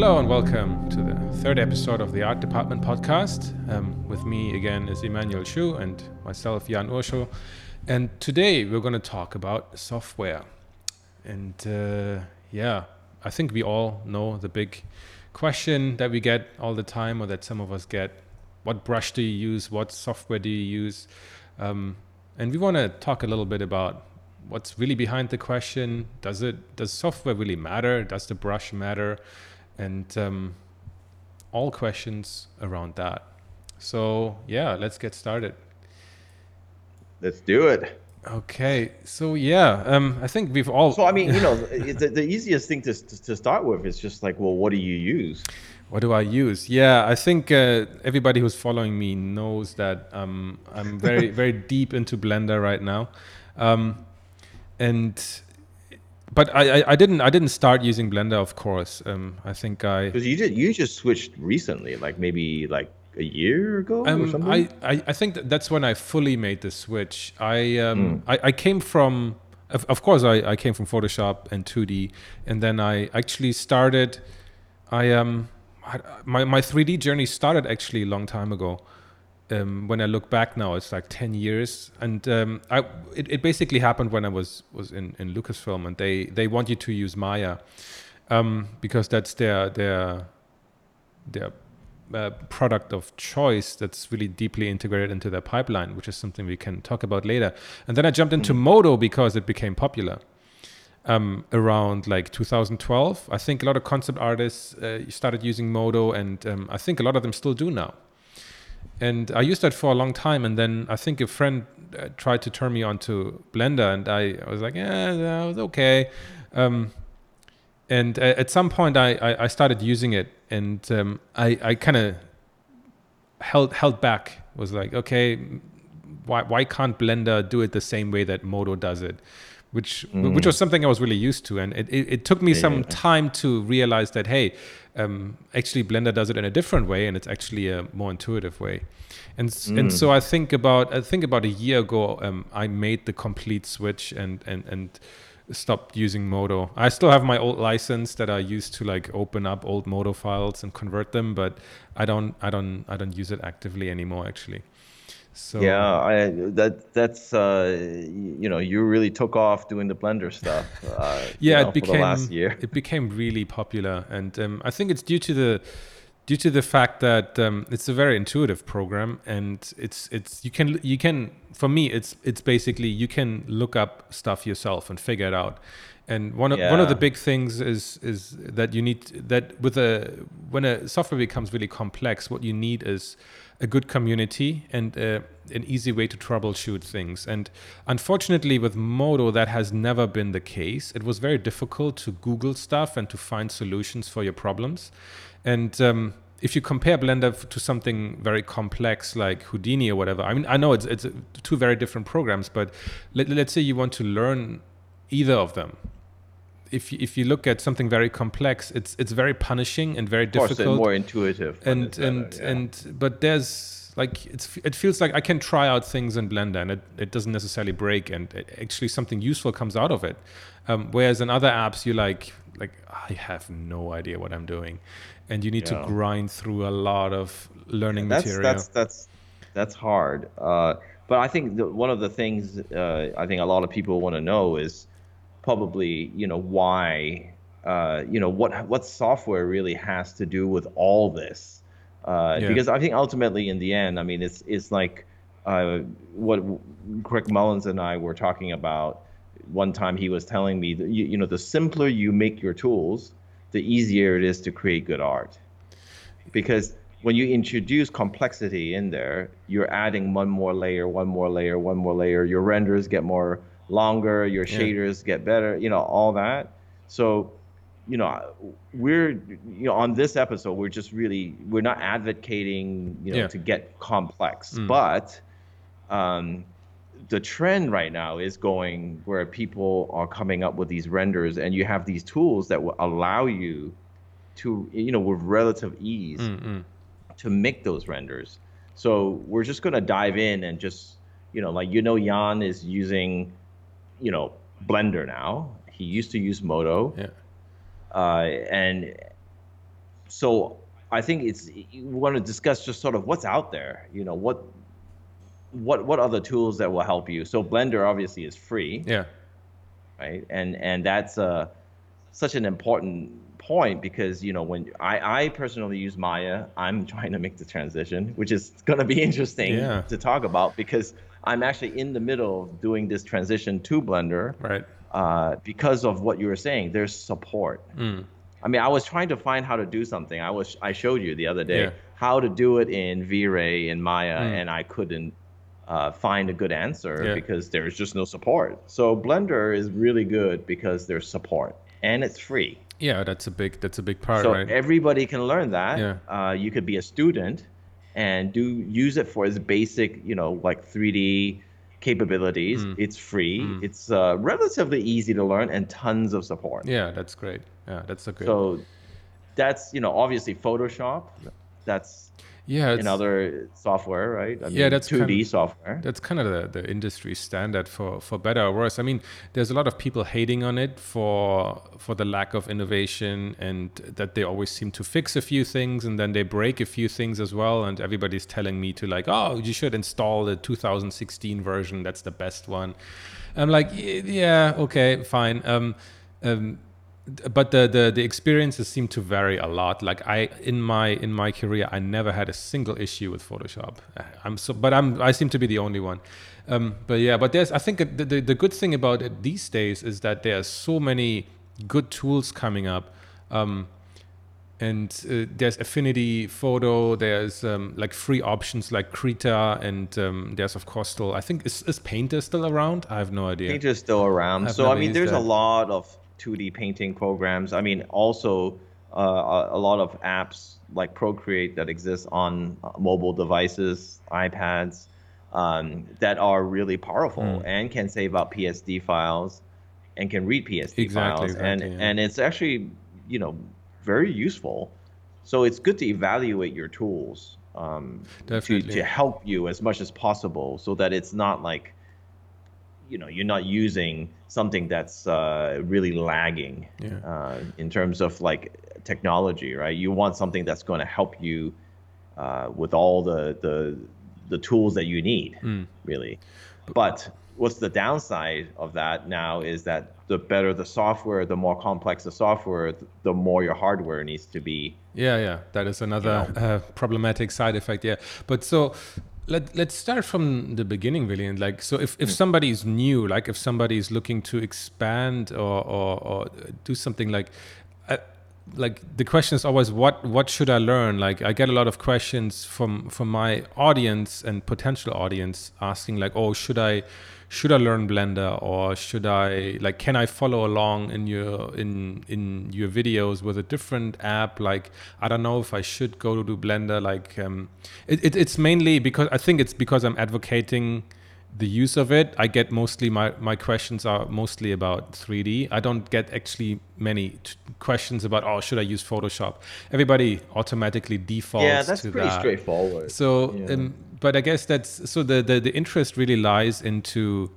Hello and welcome to the third episode of the Art Department podcast. Um, with me again is Emmanuel Shiu and myself, Jan Urschel. And today we're going to talk about software. And uh, yeah, I think we all know the big question that we get all the time, or that some of us get what brush do you use? What software do you use? Um, and we want to talk a little bit about what's really behind the question. Does it does software really matter? Does the brush matter? And um, all questions around that. So yeah, let's get started. Let's do it. Okay, so yeah, um, I think we've all. So I mean, you know, the, the easiest thing to to start with is just like, well, what do you use? What do I use? Yeah, I think uh, everybody who's following me knows that um, I'm very very deep into Blender right now, um, and but I, I, I didn't I didn't start using Blender, of course. Um, I think I because you did you just switched recently, like maybe like a year ago um, or something. I, I, I think that that's when I fully made the switch. I um mm. I, I came from of, of course I, I came from Photoshop and 2D, and then I actually started. I um my my 3D journey started actually a long time ago um, when I look back now, it's like ten years, and um, I, it, it, basically happened when I was was in, in Lucasfilm, and they they want you to use Maya um, because that's their their their uh, product of choice that's really deeply integrated into their pipeline, which is something we can talk about later. And then I jumped into mm-hmm. Modo because it became popular. Um, around like 2012, I think a lot of concept artists uh, started using Modo, and um, I think a lot of them still do now and I used that for a long time. And then I think a friend uh, tried to turn me onto Blender, and I, I was like, yeah, that was okay. Um, and at some point, I, I, I, started using it, and um, I, I kind of held held back. Was like, okay, why why can't Blender do it the same way that Modo does it? Which mm. which was something I was really used to, and it, it, it took me yeah. some time to realize that hey, um, actually Blender does it in a different way, and it's actually a more intuitive way. And mm. and so I think about I think about a year ago, um, I made the complete switch and and and stopped using Modo. I still have my old license that I used to like open up old Modo files and convert them, but I don't I don't I don't use it actively anymore actually. So yeah, I that that's uh, you know you really took off doing the Blender stuff. Uh, yeah, you know, it became last year. it became really popular, and um, I think it's due to the due to the fact that um, it's a very intuitive program, and it's it's you can you can for me it's it's basically you can look up stuff yourself and figure it out. And one of yeah. one of the big things is is that you need that with a when a software becomes really complex, what you need is a good community and uh, an easy way to troubleshoot things. And unfortunately, with Modo, that has never been the case. It was very difficult to Google stuff and to find solutions for your problems. And um, if you compare Blender to something very complex like Houdini or whatever, I mean, I know it's, it's two very different programs, but let, let's say you want to learn either of them if you, if you look at something very complex, it's it's very punishing and very difficult. and more intuitive. And and yeah. and but there's like it's it feels like I can try out things in Blender and it, it doesn't necessarily break and it, actually something useful comes out of it. Um, whereas in other apps you like like I have no idea what I'm doing, and you need yeah. to grind through a lot of learning that's, material. That's that's that's hard. Uh, but I think the, one of the things uh, I think a lot of people want to know is probably you know why uh, you know what what software really has to do with all this uh, yeah. because I think ultimately in the end I mean it's it's like uh, what Craig Mullins and I were talking about one time he was telling me that you, you know the simpler you make your tools the easier it is to create good art because when you introduce complexity in there, you're adding one more layer, one more layer, one more layer. Your renders get more longer, your shaders yeah. get better, you know, all that. So, you know, we're you know on this episode we're just really we're not advocating you know yeah. to get complex, mm. but um, the trend right now is going where people are coming up with these renders, and you have these tools that will allow you to you know with relative ease mm-hmm. to make those renders. So we're just gonna dive in and just you know like you know Jan is using you know Blender now. He used to use Modo. Yeah. Uh, and so I think it's you want to discuss just sort of what's out there. You know what what what other tools that will help you. So Blender obviously is free. Yeah. Right, and and that's uh, such an important point because you know when I, I personally use Maya, I'm trying to make the transition, which is going to be interesting yeah. to talk about because I'm actually in the middle of doing this transition to Blender. Right. Uh, because of what you were saying, there's support. Mm. I mean, I was trying to find how to do something. I was I showed you the other day Yeah. how to do it in V-Ray and Maya, Mm. and I couldn't uh, find a good answer Yeah. because there's just no support. So Blender is really good because there's support and it's free. Yeah, that's a big that's a big part, So right? everybody can learn that. Yeah. Uh, you could be a student and do use it for its basic, you know, like 3D capabilities. Mm. It's free. It's uh, relatively easy to learn and tons of support. yeah, that's great. Yeah, that's a good. So that's you know obviously Photoshop. That's yeah, it's, another software, right? I Yeah, that's 2D kind- software. that's kind of the, the industry standard for, for better or worse. I mean, there's a lot of people hating on it for for the lack of innovation and that they always seem to fix a few things and then they break a few things as well. And everybody's telling me to like, oh, you should install the 2016 version. That's the best one. I'm like, yeah, okay, fine. Um, um, but the, the the experiences seem to vary a lot. Like i in my in my career i never had a single issue with photoshop. Uh, i'm so but i'm i seem to be the only one. Um, but yeah but there's i think the, the, the good thing about it these days is that there are so many good tools coming up um, and uh, there's affinity photo there's um, like free options like krita and um, there's of course still i think is, is painter still around? I have no idea. Painter's still around. So I mean, there's that. a lot of 2D painting programs. I mean, also uh, a, lot of apps like Procreate that exist on uh, mobile devices, iPads, um, that are really powerful Mm. and can save up PSD files and can read PSD Exactly, files, and exactly, yeah. and it's actually you know very useful. So it's good to evaluate your tools um, to, to help you as much as possible, so that it's not like you know you're not using something that's uh, really lagging Yeah. uh, in terms of like technology, right? You want something that's going to help you uh, with all the, the the tools that you need, Mm. really. But what's the downside of that now is that the better the software, the more complex the software, the more your hardware needs to be. Yeah, yeah, that is another You uh, problematic side effect. Yeah, but so let let's start from the beginning, really. And like, so if, if somebody is new, like if somebody is looking to expand or or, or do something like. Uh, like the question is always what what should I learn? Like I get a lot of questions from from my audience and potential audience asking like, oh, should I should I learn Blender or should I like can I follow along in your in in your videos with a different app? Like I don't know if I should go to do Blender. Like um, it, it it's mainly because I think it's because I'm advocating the use of it. I get mostly my my questions are mostly about 3D. I don't get actually many t- questions about oh should I use Photoshop. Everybody automatically defaults yeah, that's pretty that. straightforward. So, Yeah. um, but I guess that's so the, the the interest really lies into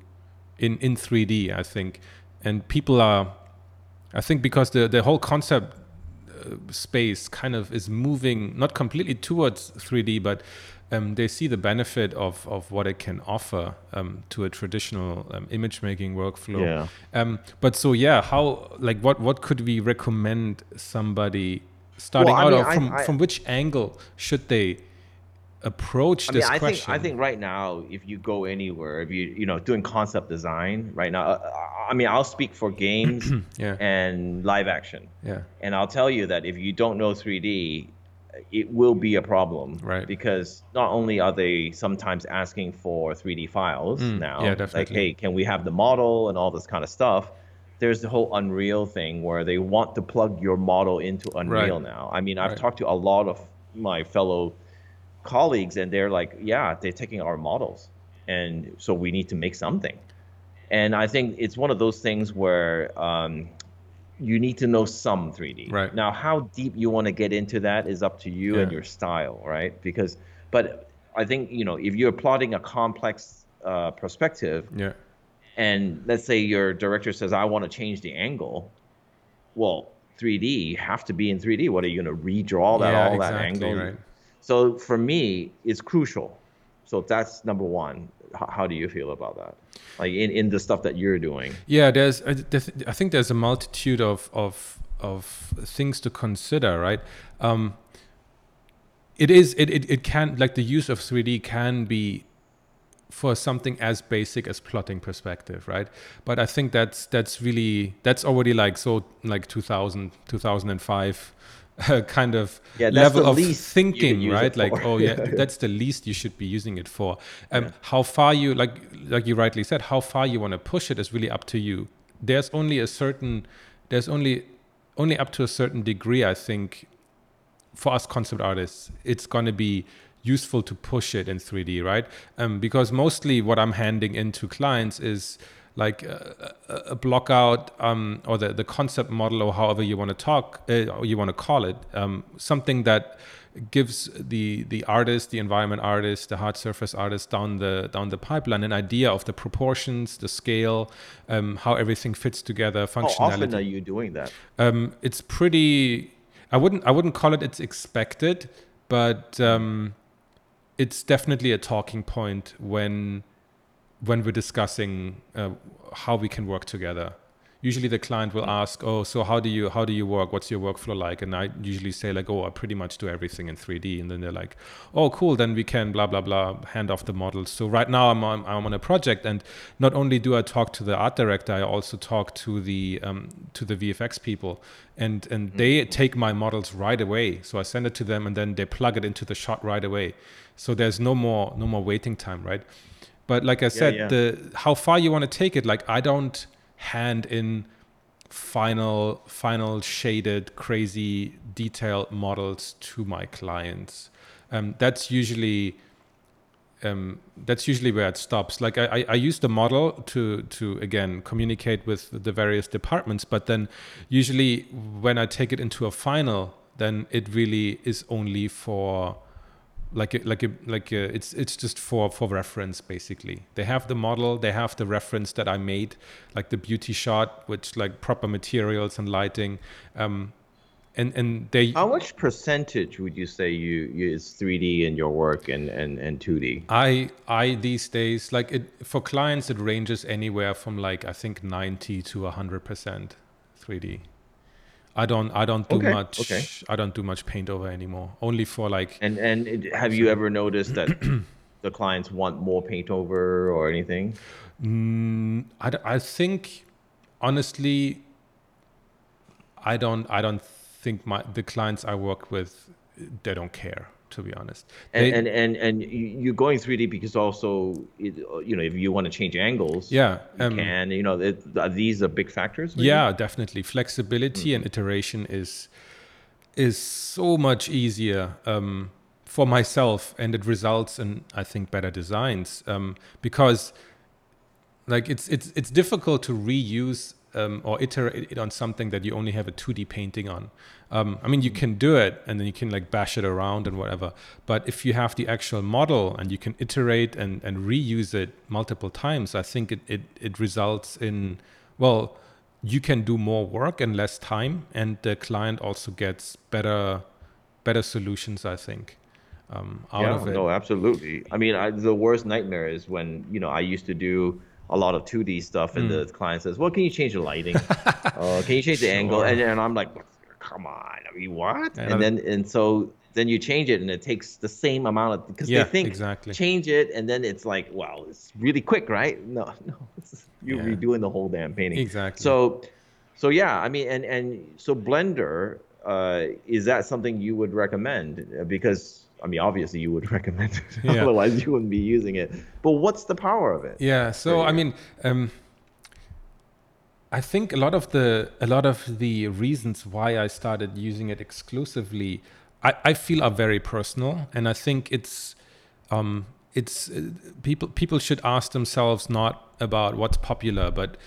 in in 3D, I think, and people are, I think, because the the whole concept uh, space kind of is moving not completely towards 3D, but um, they see the benefit of, of what it can offer um, to a traditional um, image making workflow. Yeah. Um, but so yeah, how like what what could we recommend somebody starting Well, out mean, of I- from I- from which angle should they approach I mean, this I question? think I think right now, if you go anywhere, if you you know doing concept design right now, uh, I mean, I'll speak for games Yeah. and live action, yeah, and I'll tell you that if you don't know 3D, it will be a problem, Right. Because not only are they sometimes asking for 3D files Mm, now, yeah, like hey, can we have the model and all this kind of stuff. There's the whole Unreal thing where they want to plug your model into Unreal Right. now. I mean, I've Right. talked to a lot of my fellow colleagues and they're like yeah they're taking our models and so we need to make something and i think it's one of those things where um, you need to know some 3d Right. now how deep you want to get into that is up to you and your style right because but i think you know if you're plotting a complex uh, perspective yeah, and let's say your director says i want to change the angle well 3D you have to be in 3D. What are you going to redraw that Yeah, all that angle? right. So for me, it's crucial. So that's number one. How, do you feel about that? Like in, in the stuff that you're doing. Yeah, there's I, there's- I think there's a multitude of of of things to consider, right? Um, it is it, it it can like the use of 3D can be for something as basic as plotting perspective, right? But I think that's that's really that's already like so like 2000 2005 uh, kind of Yeah, level of thinking, right? Like for. oh yeah, that's the least you should be using it for. Um, How far you like like you rightly said, how far you want to push it is really up to you. There's only a certain there's only only up to a certain degree, I think, for us concept artists, it's going to be useful to push it in 3D, right? Um, because mostly what I'm handing into clients is like a, a a block out um, or the, the concept model or however you want to talk uh, or you want to call it, um, something that gives the the artist, the environment artist, the hard surface artist down the down the pipeline an idea of the proportions, the scale, um, how everything fits together, functionality How often are you doing that? um, it's pretty i wouldn't i wouldn't call it it's expected but um, it's definitely a talking point when when we're discussing uh, how we can work together. Usually the client will ask oh so how do you how do you work? What's your workflow like? And i usually say like oh i pretty much do everything in 3d and then they're like oh cool then we can blah blah blah hand off the models. So right now i'm on, I'm on a project and not only do i talk to the art director i also talk to the um, to the vfx people. And and they take my models right away. So i send it to them and then they plug it into the shot right away. So there's no more no more waiting time right but like i said yeah. the how far you want to take it like i don't hand in final final shaded crazy detailed models to my clients um, that's usually um, that's usually where it stops like I, I, I use the model to to again communicate with the various departments but then usually when i take it into a final then it really is only for like a, like a, like a, it's it's just for for reference basically they have the model they have the reference that i made like the beauty shot which like proper materials and lighting um and and they How much percentage would you say you, you is 3D in your work and, and, and 2D? I I these days like it for clients it ranges anywhere from like I think 90 to 100% 3D. I don't I don't do Okay, much okay. I don't do much paint over anymore. Only for like And and it- have you ever noticed that the clients want more paint over or anything? mm, I, I think honestly I don't I don't think my the clients I work with they don't care to be honest. And They- and, and and you- you're going 3D because also it, you know if you want to change angles, yeah, you um, can. You know, it, are these are big factors. maybe? Yeah, definitely. Flexibility and iteration is is so much easier um, for myself, and it results in I think better designs um, because like it's it's it's difficult to reuse um, or iterate it on something that you only have a 2D painting on. Um, I mean, you can do it and then you can like bash it around and whatever. But if you have the actual model and you can iterate and, and reuse it multiple times, I think it, it, it results in, well, you can do more work in less time and the client also gets better better solutions, I think, um, out yeah, of it. no, absolutely. I mean, I, the worst nightmare is when you know I used to do a lot of 2D stuff, and Hmm. the client says, "Well, can you change the lighting? uh, can you change the angle?" And, and I'm like, "Come on, I mean, what?" Yeah, and then and so then you change it, and it takes the same amount of because Yeah, they think exactly. change it, and then it's like, well, it's really quick, right? No, no, you're Yeah. redoing the whole damn painting. Exactly. So, so yeah, I mean, and and so Blender, uh, is that something you would recommend? Because I mean, obviously you would recommend it, Yeah. otherwise you wouldn't be using it. But what's the power of it? Yeah. So I mean, um, I think a lot of the a lot of the reasons why I started using it exclusively, I, I feel are very personal, and I think it's um, it's uh, people people should ask themselves not about what's popular, but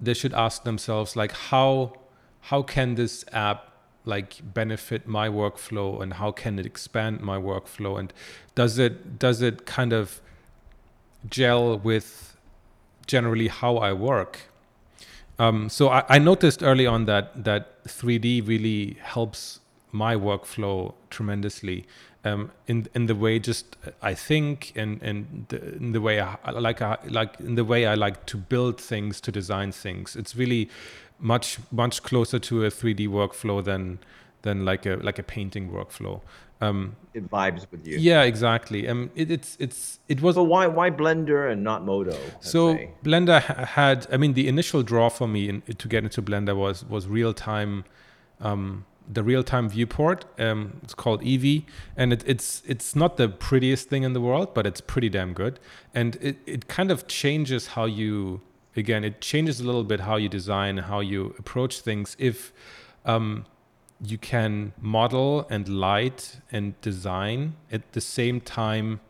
they should ask themselves like how how can this app like benefit my workflow and how can it expand my workflow and does it does it kind of gel with generally how I work. Um, so I, I noticed early on that that 3D really helps my workflow tremendously. Um, in in the way just I think and and the, in the way I like I, like in the way I like to build things to design things. It's really much much closer to a 3D workflow than than like a like a painting workflow. Um, it vibes with you. Yeah, exactly. Um, it, it's it's it was. But why why Blender and not Modo? So say? Blender had. I mean, the initial draw for me in, to get into Blender was was real time. Um, the real-time viewport. Um, it's called Eevee, and it, it's it's not the prettiest thing in the world, but it's pretty damn good. And it, it kind of changes how you again it changes a little bit how you design, how you approach things. If um, you can model and light and design at the same time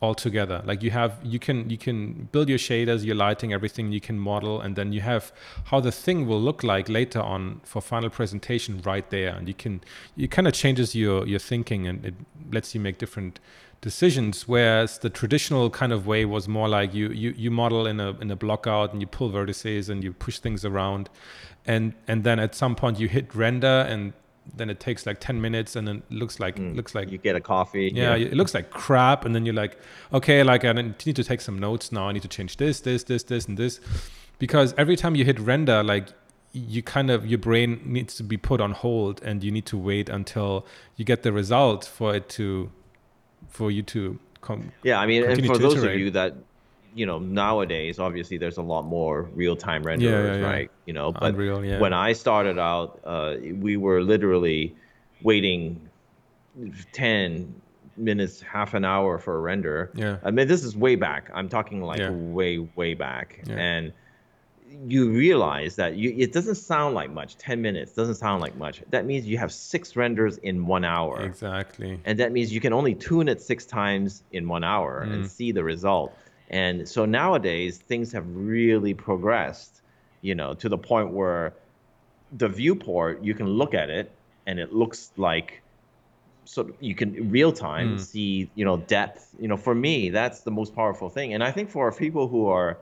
all together like you have you can you can build your shaders your lighting everything you can model and then you have how the thing will look like later on for final presentation right there and you can it kind of changes your your thinking and it lets you make different decisions whereas the traditional kind of way was more like you you you model in a in a block out and you pull vertices and you push things around. And and then at some point you hit render and then it takes like 10 minutes and then it looks like mm. looks like you get a coffee. Yeah, yeah, it looks like crap and then you're like okay like i need to take some notes now. I need to change this this this this and this. Because every time you hit render like you kind of your brain needs to be put on hold and you need to wait until you get the result for it to for you to come yeah i mean and for those iterate. of you that you know nowadays obviously there's a lot more real-time renderers yeah, yeah, yeah. right? You know but Unreal, when i started out uh, we were literally waiting 10 minutes half an hour for a render. Yeah. I mean this is way back. I'm talking like way way back. And you realize that you, it doesn't sound like much. 10 minutes doesn't sound like much. That means you have six renders in one hour. Exactly. And that means you can only tune it six times in one hour mm. and see the result. And so nowadays things have really progressed, you know, to the point where the viewport you can look at it and it looks like so you can real time mm. see you know depth. You know for me that's the most powerful thing. And i think for people who are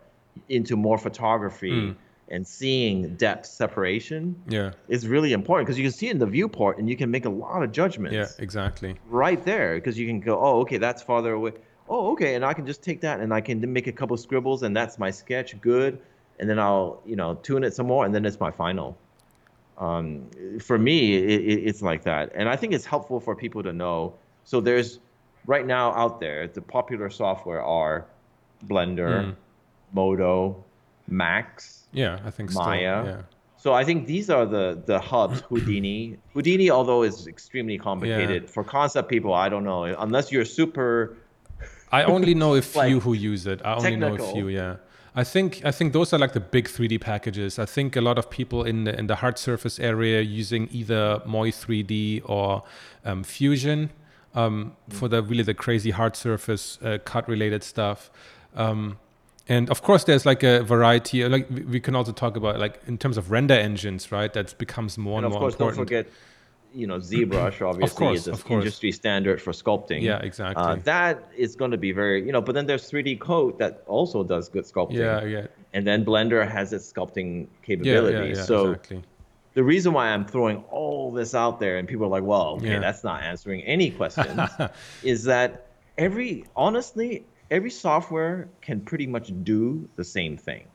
into more photography mm. and seeing depth separation yeah is really important because you can see in the viewport and you can make a lot of judgments yeah exactly right there because you can go oh okay that's farther away oh, okay, and I can just take that and I can make a couple scribbles and that's my sketch, good. And then I'll, you know, tune it some more and then it's my final. Um, for me, it, it, it's like that. And I think it's helpful for people to know. So there's right now out there, the popular software are Blender, mm. Modo, Max. Yeah, I think Maya. Still, yeah. So I think these are the the hubs. Houdini, Houdini, although is extremely complicated yeah. for concept people, I don't know unless you're super I only know a few like, who use it. I only technical. know a few. Yeah. I think I think those are like the big 3D packages. I think a lot of people in the in the hard surface area using either MoI 3D or um, Fusion um, mm. for the really the crazy hard surface uh, cut related stuff. Um, and of course, there's like a variety. Like we can also talk about like in terms of render engines, right? That becomes more and, and more course, important. Don't forget you know ZBrush obviously course, is an industry standard for sculpting. Yeah, exactly. Uh, that is going to be very you know, but then there's 3D Coat that also does good sculpting. Yeah, yeah. And then Blender has its sculpting capabilities. Yeah, yeah, yeah, so exactly. the reason why I'm throwing all this out there and people are like, well, okay, yeah. that's not answering any questions, is that every honestly every software can pretty much do the same thing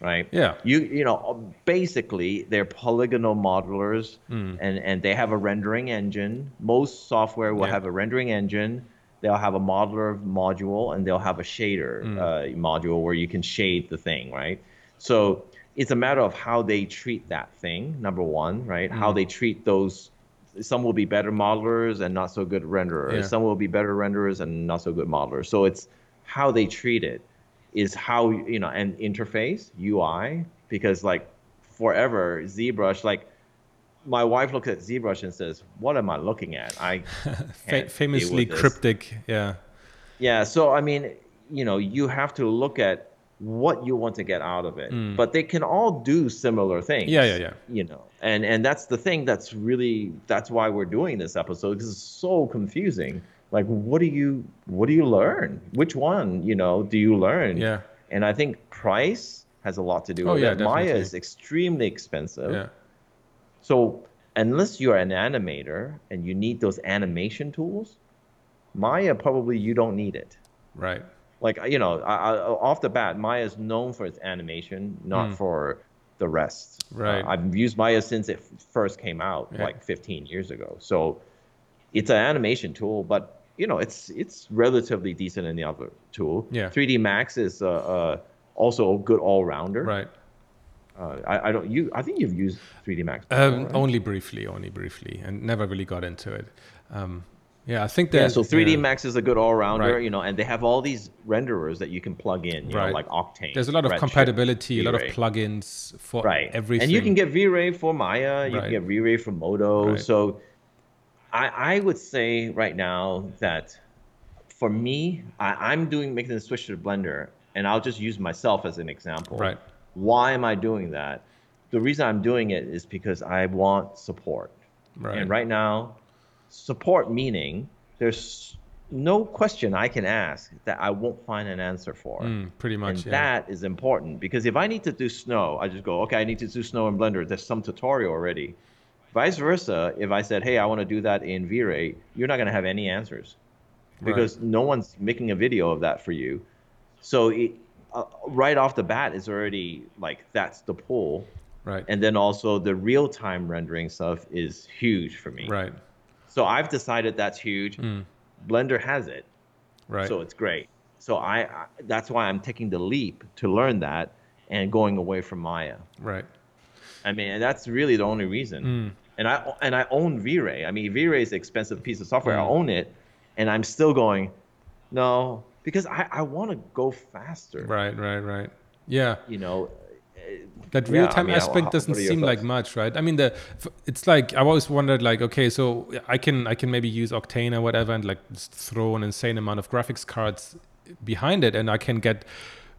right? Yeah. You you know basically they're polygonal modelers mm. and and they have a rendering engine. Most software will yeah. have a rendering engine. They'll have a modeler module and they'll have a shader mm. uh, module where you can shade the thing, right? So it's a matter of how they treat that thing. Number one, right? Mm. How they treat those. Some will be better modelers and not so good renderers. Yeah. Some will be better renderers and not so good modelers. So it's how they treat it is how you know an interface UI because like forever ZBrush like my wife looks at ZBrush and says, "What am I looking at?" I famously cryptic, yeah. Yeah, so I mean, you know, you have to look at what you want to get out of it. Mm. But they can all do similar things. Yeah, yeah, yeah. You know, and and that's the thing that's really that's why we're doing this episode because it's so confusing like what do you what do you learn which one you know do you learn yeah and i think price has a lot to do Oh, with yeah, it. Maya is extremely expensive. Yeah. So unless you're an animator and you need those animation tools, Maya probably you don't need it. Right. Like you know, I, I, off the bat, Maya is known for its animation, not for the rest. Right. Uh, I've used Maya since it f- first came out, Yeah. like 15 years ago. So it's an animation tool, but you know, it's it's relatively decent in the other tool. Yeah. 3D Max is uh, uh, also a good all rounder. Right. Uh, I, I don't you I think you've used 3D Max. Before, Um, right? Only briefly, only briefly, and never really got into it. Um, yeah, I think that. Yeah, so 3D yeah. Max is a good all-rounder, Right. you know, and they have all these renderers that you can plug in, you Right. know, like Octane. There's a lot of compatibility, a lot of plugins for right, everything. and you can get V-Ray for Maya, you Right. can get V-Ray for Modo. So, I I would say right now that for me, I, I'm doing making the switch to Blender, and I'll just use myself as an example. Right. Why am I doing that? The reason I'm doing it is because I want support. Right. And right now, support meaning there's no question I can ask that I won't find an answer for. Mm, pretty much. and yeah. that is important because if I need to do snow, I just go, okay, I need to do snow in Blender. There's some tutorial already. Vice versa, if I said, hey, I want to do that in V-Ray, you're not going to have any answers Right. because no one's making a video of that for you. So it, uh, right off the bat, it's already like that's the pull. Right. And then also the real-time rendering stuff is huge for me. right. So I've decided that's huge. Blender has it, Right. so it's great. So I, I that's why I'm taking the leap to learn that and going away from Maya. right. I mean, and that's really the only reason. Mm. And I and I own V-Ray. I mean, V-Ray is an expensive piece of software. I Mm. own it, and I'm still going, no, because I, I want to go faster. Right. Right. Right. Yeah. You know, that Yeah, I real time mean, aspect doesn't what are seem like much right? I mean the it's like i've always wondered like okay so i can i can maybe use octane or whatever and like just throw an insane amount of graphics cards behind it and i can get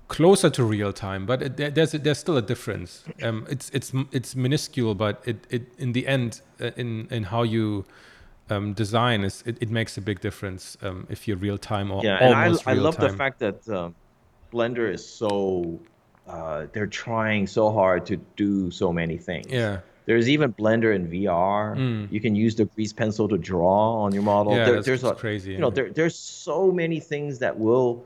closer to real time but it, there's there's still a difference. Um it's it's it's minuscule but it it in the end uh, in in how you um, design is it, it makes a big difference um, if you're real time or yeah, and I, I real love the fact that um, Blender is so uh, they're trying so hard to do so many things. yeah There's even Blender in VR. You can use the grease pencil to draw on your model. Mm. Yeah, There- that's- there's a, crazy, You know, yeah. there, there's so many things that will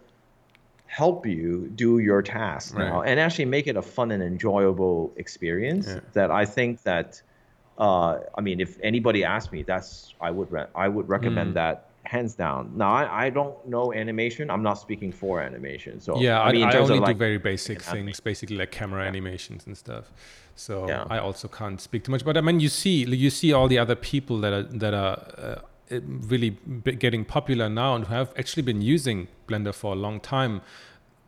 help you do your task now, and actually make it a fun and enjoyable experience. Yeah. That I think that, uh, I mean, if anybody asked me, that's I would re- I would recommend Mm. that hands down. Now I, I don't know animation. I'm not speaking for animation. So Yeah, I, mean, in I only of like do very basic things, basically like camera animations and stuff. So Yeah. I also can't speak too much. But I mean, you see, you see all the other people that are that are uh, really b- getting popular now and who have actually been using Blender for a long time,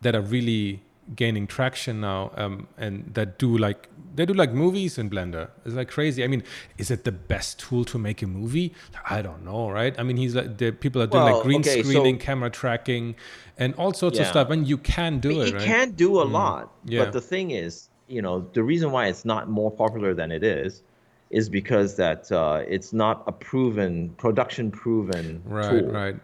that are really gaining traction now, um, and that do like they do like movies in Blender. It's like crazy. I mean, is it the best tool to make a movie? I don't know, right? I mean, he's like the people are doing Well, like green okay, so- screening, camera tracking, and all sorts of stuff. And you can do it, you right? can do a lot Yeah. but the thing is you know the reason why it's not more popular than it is is because that uh, it's not a proven production proven Right, tool right.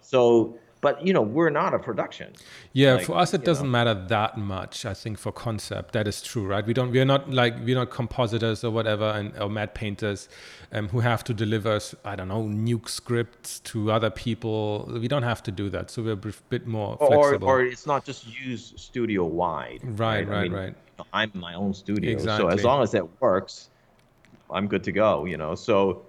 so but you know we're not a production Yeah, Like, for us it doesn't know. matter that much. I think for concept that is true, right? We don't, we're not like we're not compositors or whatever, and or matte painters, um, who have to deliver, i don't know, nuke scripts to other people. We don't have to do that, so we're a bit- more or flexible. or or it's not just used studio wide Right, right, right. i'm my own studio exactly. so as long as that works i'm good to go you know so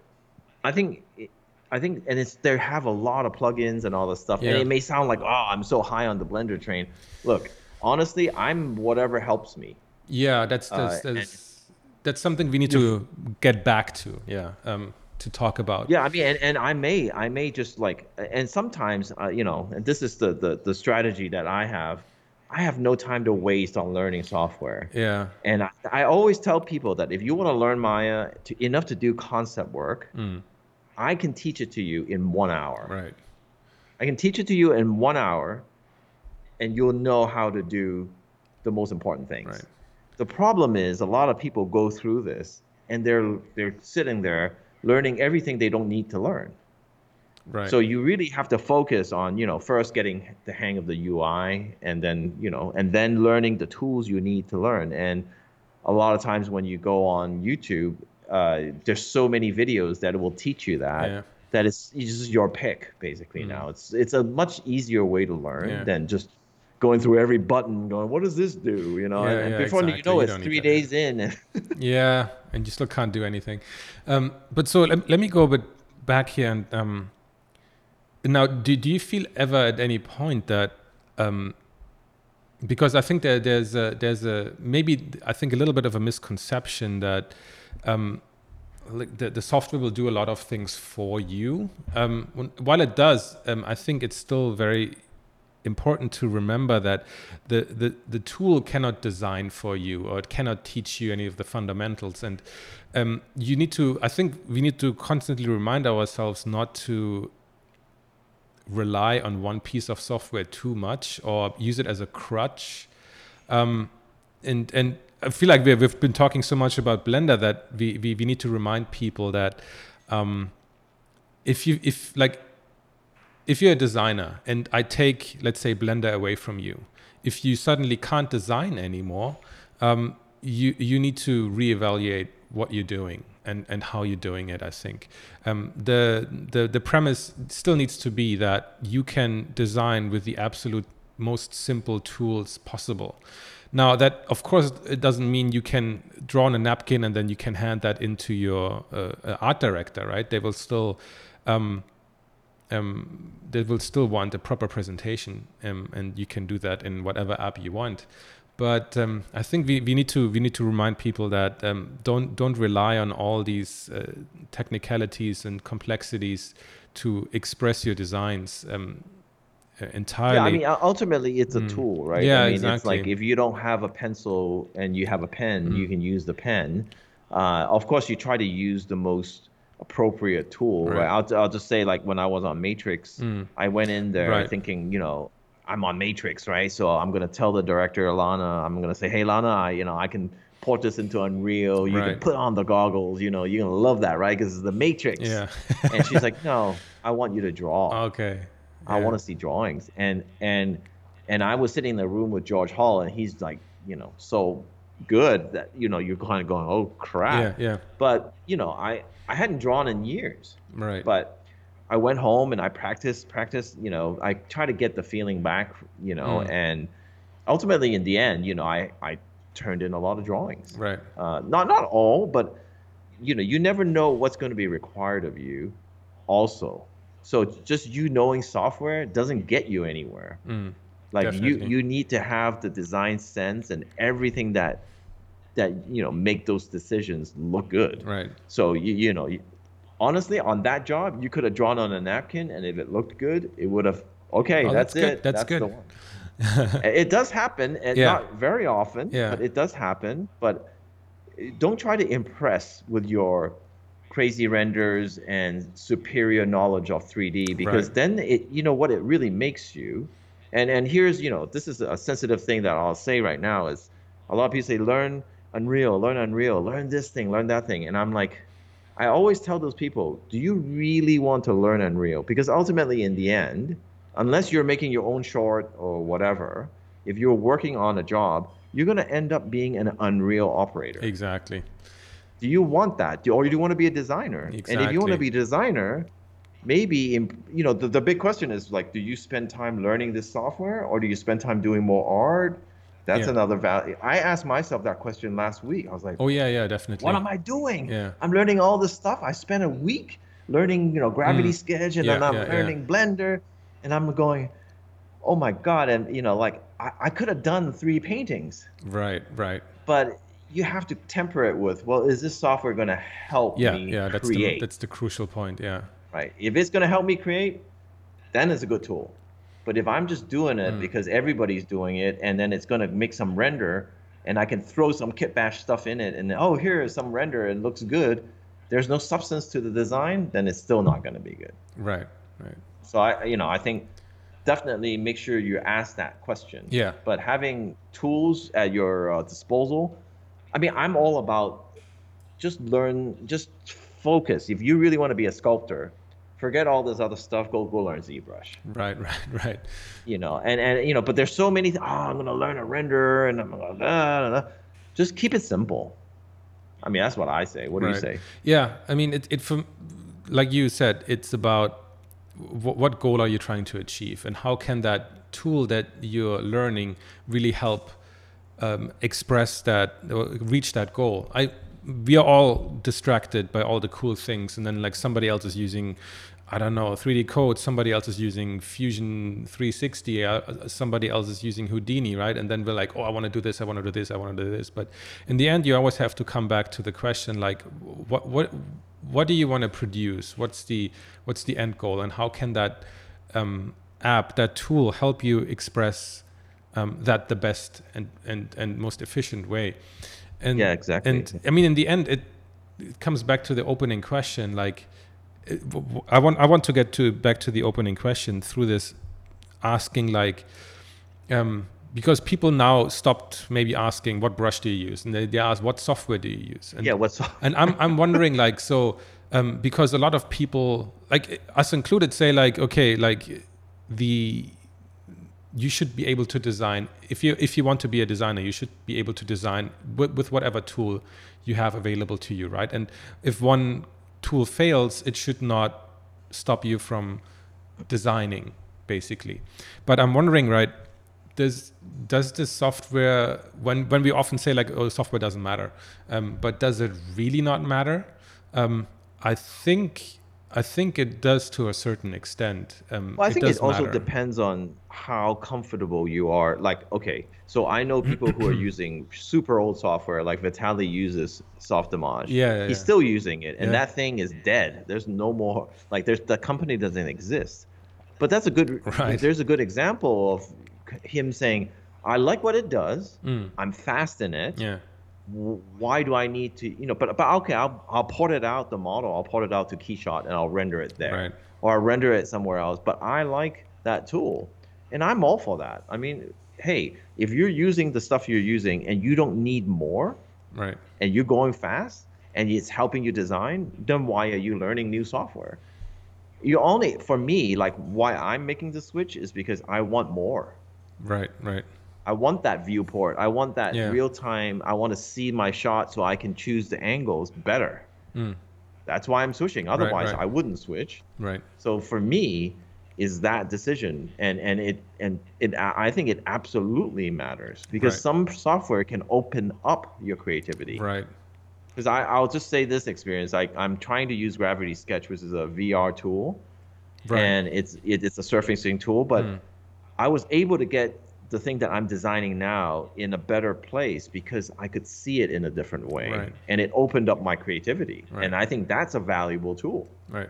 i think it- I think, and it's they have a lot of plugins and all this stuff, and Yeah. it may sound like, oh, I'm so high on the Blender train. Look, honestly, I'm whatever helps me. yeah, that's that's Uh, and- that's, that's something we need to get back to. Yeah, um, to talk about. Yeah, I mean, and, and I may, I may just like, and sometimes, uh, you know, and this is the, the the strategy that I have. I have no time to waste on learning software, yeah, and I, I always tell people that if you want to learn Maya to, enough to do concept work, I can teach it to you in one hour. right. I can teach it to you in one hour, and you'll know how to do the most important things. Right. The problem is a lot of people go through this and they're they're sitting there learning everything they don't need to learn. Right. So you really have to focus on, you know, first getting the hang of the UI and then, you know, and then learning the tools you need to learn. And a lot of times when you go on YouTube, uh, there's so many videos that will teach you that. Yeah. That is it's just your pick basically Mm. now. It's it's a much easier way to learn Yeah. than just going through every button going, what does this do? You know, Yeah, and, and before exactly. you know You it, it's need three days in. Yeah, and you still can't do anything. Um, but so let, let me go a bit back here and um, now do, do you feel ever at any point that um, because I think there, there's a, there's a maybe I think a little bit of a misconception that um, the, the software will do a lot of things for you. Um, while it does, um, I think it's still very important to remember that the, the, the tool cannot design for you or it cannot teach you any of the fundamentals. And um, you need to, I think we need to constantly remind ourselves not to rely on one piece of software too much or use it as a crutch. Um, and, and I feel like we've, been talking so much about Blender that we, we, we need to remind people that um, if you, if like, if you're a designer and I take, let's say, Blender away from you, if you suddenly can't design anymore, um, you you need to reevaluate what you're doing and, and how you're doing it. I think um, the the the premise still needs to be that you can design with the absolute most simple tools possible. Now that of course it doesn't mean you can draw on a napkin and then you can hand that into your uh, uh, art director, right? They will still um, um, they will still want a proper presentation, um, and you can do that in whatever app you want. But um, I think we, we need to we need to remind people that um, don't don't rely on all these uh, technicalities and complexities to express your designs um, entirely. Yeah, I mean, ultimately, it's a Mm. tool, right? Yeah, I mean, it's exactly. like if you don't have a pencil and you have a pen, you Mm. can use the pen. Uh, of course, you try to use the most appropriate tool, right? Right. I'll, I'll just say, like, when I was on Matrix, Mm. I went in there Right. thinking, you know, I'm on Matrix, right? So I'm gonna tell the director, Lana, I'm gonna say, hey, Lana, I, you know, I can port this into Unreal. You can put on the goggles. You know, you're gonna love that, right? Because it's the Matrix. yeah. and she's like, no, I want you to draw. okay. I want to see drawings. And and and I was sitting in the room with George Hull, and he's like, you know, so good that you know you're kind of going, oh crap. Yeah. Yeah. But you know, I I hadn't drawn in years, Right. but I went home and I practiced, practiced. You know, I try to get the feeling back. You know, Mm. and ultimately in the end, you know, I I turned in a lot of drawings. right. Uh, not not all, but you know, you never know what's going to be required of you. Also, so just you knowing software doesn't get you anywhere. Mm. Like Definitely. you you need to have the design sense and everything that that you know make those decisions look good. Right. So you you know, you, honestly, on that job, you could have drawn on a napkin, and if it looked good, it would have. Okay, Oh, that's, that's good, it. that's the good. it does happen, and Yeah. not very often, Yeah. but it does happen. But don't try to impress with your crazy renders and superior knowledge of 3D because Right. then it you know what it really makes you. And and here's you know this is a sensitive thing that I'll say right now is a lot of people say learn Unreal, learn Unreal, learn this thing, learn that thing, and I'm like. I always tell those people, do you really want to learn Unreal? Because ultimately, in the end, unless you're making your own short or whatever, if you're working on a job, you're going to end up being an Unreal operator. Exactly. Do you want that? Do, or do you want to be a designer? exactly. And if you want to be a designer, maybe in, you know the, the big question is like, do you spend time learning this software or do you spend time doing more art? That's Yeah. another value. I asked myself that question last week. I was like, Oh yeah. Yeah. Definitely. what am I doing? Yeah. I'm learning all this stuff. I spent a week learning, you know, Gravity Mm. Sketch, and Yeah, then I'm yeah, learning Blender, and I'm going, oh my god! And you know, like I, I could have done three paintings, Right. Right. but you have to temper it with, well, is this software going to help Yeah. me Yeah. That's the that's the crucial point. Yeah. right. If it's going to help me create, then it's a good tool. But if I'm just doing it Mm. because everybody's doing it, and then it's going to make some render, and I can throw some kit bash stuff in it, and oh, here is some render, it looks good. There's no substance to the design, then it's still not going to be good. Right. Right. So I, you know, I think definitely make sure you ask that question. Yeah. But having tools at your uh, disposal, I mean, I'm all about just learn, just focus. If you really want to be a sculptor, forget all this other stuff. Go go learn ZBrush. Right, right, right. You know, and and you know, but there's so many. Th- oh, I'm gonna learn a render, and I'm gonna blah, blah, blah. just keep it simple. I mean, that's what I say. What do right. you say? Yeah, I mean, it it from like you said, it's about what goal are you trying to achieve, and how can that tool that you're learning really help um, express that reach that goal. I we are all distracted by all the cool things, and then like somebody else is using I don't know, 3D Coat, somebody else is using Fusion 360, uh, uh, somebody else is using Houdini, right? And then we're like, oh, I want to do this, I want to do this, I want to do this. But in the end, you always have to come back to the question, like, what, what, what do you want to produce? What's the, what's the end goal? And how can that um, app, that tool help you express um, that the best and, and, and most efficient way? And, yeah, exactly. And I mean, in the end, it, it comes back to the opening question, like, I want I want to get to back to the opening question through this asking like um, because people now stopped maybe asking what brush do you use and they, they ask what software do you use and, yeah what so- and I'm I'm wondering like so um, because a lot of people like us included say like okay like the you should be able to design if you if you want to be a designer you should be able to design with, with whatever tool you have available to you right and if one tool fails, it should not stop you from designing, basically. But I'm wondering, right? Does does the software when when we often say like oh software doesn't matter, um, but does it really not matter? Um, I think I think it does to a certain extent. Um, well, I think it also matter. depends on how comfortable you are. Like, okay, so I know people who are using super old software, like Vitali uses Softimage. Yeah, yeah he's yeah. still using it, and yeah. that thing is dead. There's no more. Like, there's the company doesn't exist. But that's a good. Right. There's a good example of him saying, "I like what it does. Mm. I'm fast in it. Yeah why do I need to, you know, but, but okay, I'll, I'll port it out the model, I'll port it out to Keyshot and I'll render it there. Right. Or I'll render it somewhere else. But I like that tool. And I'm all for that. I mean, hey, if you're using the stuff you're using and you don't need more, right, and you're going fast and it's helping you design, then why are you learning new software? You only, for me, like why I'm making the switch is because I want more. Right, right. I want that viewport. I want that yeah. real time. I want to see my shot so I can choose the angles better. Mm. That's why I'm switching. Otherwise, right, right. I wouldn't switch. Right. So for me, is that decision, and and it and it I think it absolutely matters because right. some software can open up your creativity. Right. Because I I'll just say this experience. Like I'm trying to use Gravity Sketch, which is a VR tool, right. and it's it, it's a surfacing tool, but mm. I was able to get the thing that I'm designing now in a better place because I could see it in a different way. Right. And it opened up my creativity. Right. And I think that's a valuable tool. Right.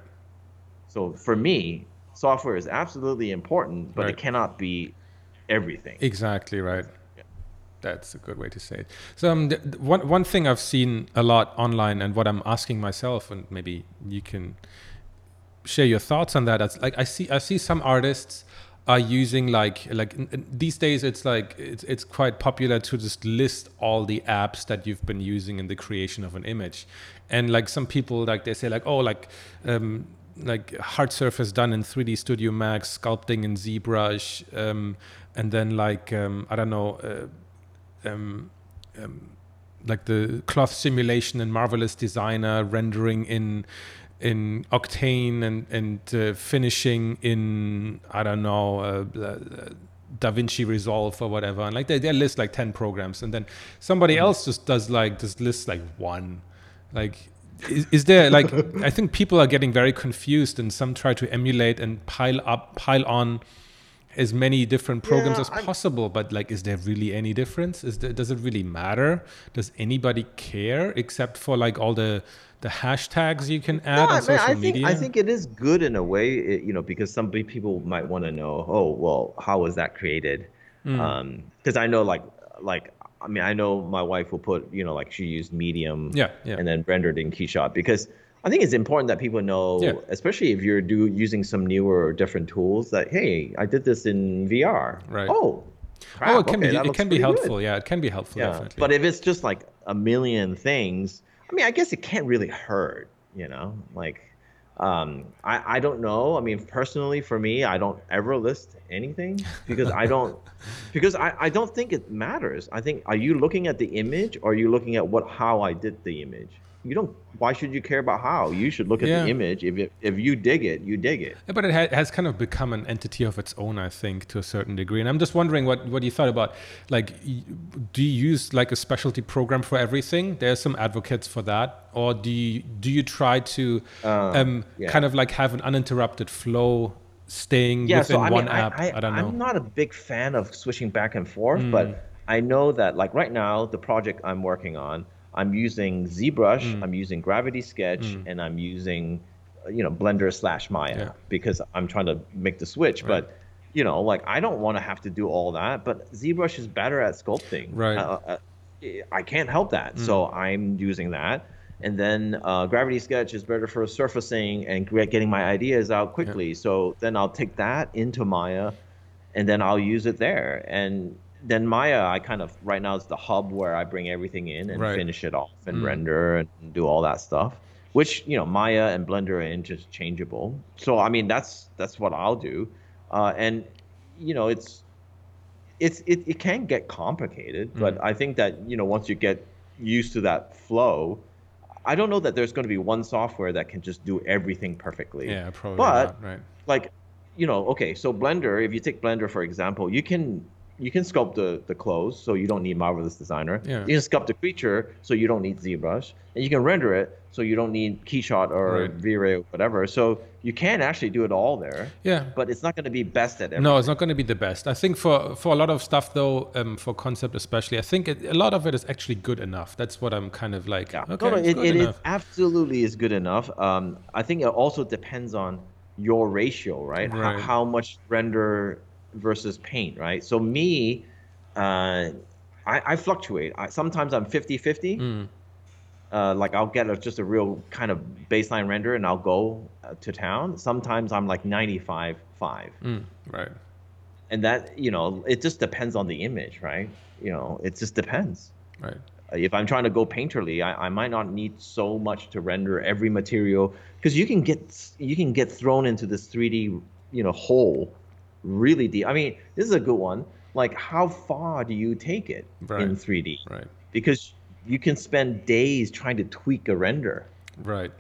So for me, software is absolutely important, but right. it cannot be everything. Exactly right. That's a good way to say it. So um, the one one thing I've seen a lot online, and what I'm asking myself, and maybe you can share your thoughts on that. That's like I see I see some artists are using like like these days it's like it's, it's quite popular to just list all the apps that you've been using in the creation of an image. And like some people like they say like oh like um, like hard surface done in 3d studio max sculpting in zbrush um, and then like um, i don't know uh, um, um, like the cloth simulation in marvelous designer rendering in in Octane and and uh, finishing in I don't know uh, DaVinci Resolve or whatever, and like they they list like ten programs, and then somebody mm-hmm. else just does like just lists like one, like. Is, is there like I think people are getting very confused and some try to emulate and pile up pile on as many different programs yeah, as possible I'm, but like is there really any difference is there, does it really matter does anybody care except for like all the the hashtags you can add no, on social I media? I think it is good in a way, you know, because some people might want to know, oh, well, how was that created? Because mm. um, I know, like, like I mean, I know my wife will put, you know, like she used Medium, yeah, yeah. and then rendered in Keyshot because I think it's important that people know, yeah. especially if you're do using some newer or different tools, that hey, I did this in VR. Right. Oh. Crap, oh, it can okay, be it can be helpful. Good. Yeah, it can be helpful. Yeah. Definitely. But if it's just like a million things, I mean, I guess it can't really hurt, you know, like. um, I, I don't know. I mean, personally, for me, I don't ever list anything because I don't because I, I don't think it matters. I think are you looking at the image or are you looking at what how I did the image? You don't why should you care about how? You should look at yeah. the image. If it, if you dig it you dig it. Yeah, but it ha- has kind of become an entity of its own i think to a certain degree. And i'm just wondering what what you thought about like do you use like a specialty program for everything? There's some advocates for that. Or do you do you try to um, um, yeah. kind of like have an uninterrupted flow staying yeah, within so, I one mean, app? I, I, I, don't know. i'm not a big fan of switching back and forth mm. but i know that like right now the project i'm working on I'm using ZBrush, mm. I'm using Gravity Sketch, mm. and I'm using, you know, Blender slash Maya yeah. because I'm trying to make the switch. Right. But, you know, like I don't want to have to do all that. But ZBrush is better at sculpting. Right. Uh, uh, I can't help that, mm. so I'm using that. And then uh, Gravity Sketch is better for surfacing and getting my ideas out quickly. Yeah. So then I'll take that into Maya, and then I'll use it there. And then Maya, I kind of right now is the hub where I bring everything in and right. finish it off and mm. render and do all that stuff. Which you know, Maya and Blender are interchangeable. So I mean, that's that's what I'll do. Uh, and you know, it's it's it, it can get complicated, mm. but I think that you know once you get used to that flow, I don't know that there's going to be one software that can just do everything perfectly. Yeah, probably. But not, right. like, you know, okay, so Blender, if you take Blender for example, you can you can sculpt the, the clothes, so you don't need Marvelous Designer. Yeah. You can sculpt the creature, so you don't need ZBrush, and you can render it, so you don't need Keyshot or right. V-Ray or whatever. So you can actually do it all there. Yeah. But it's not going to be best at everything. No, it's not going to be the best. I think for for a lot of stuff though, um, for concept especially, I think it, a lot of it is actually good enough. That's what I'm kind of like. Yeah. Okay, no, no, it, it is absolutely is good enough. Um, I think it also depends on your ratio, right? right. How, how much render versus paint, right? So me, uh, I, I, fluctuate. I, sometimes I'm 50-50. Mm. Uh, like I'll get a, just a real kind of baseline render and I'll go uh, to town. Sometimes I'm like 95 5. Mm, right. And that, you know, it just depends on the image, right? You know, it just depends. Right. Uh, if I'm trying to go painterly, I, I might not need so much to render every material because you can get you can get thrown into this 3D, you know, hole really deep. I mean, this is a good one. Like, how far do you take it right. in 3D? Right. Because you can spend days trying to tweak a render. Right.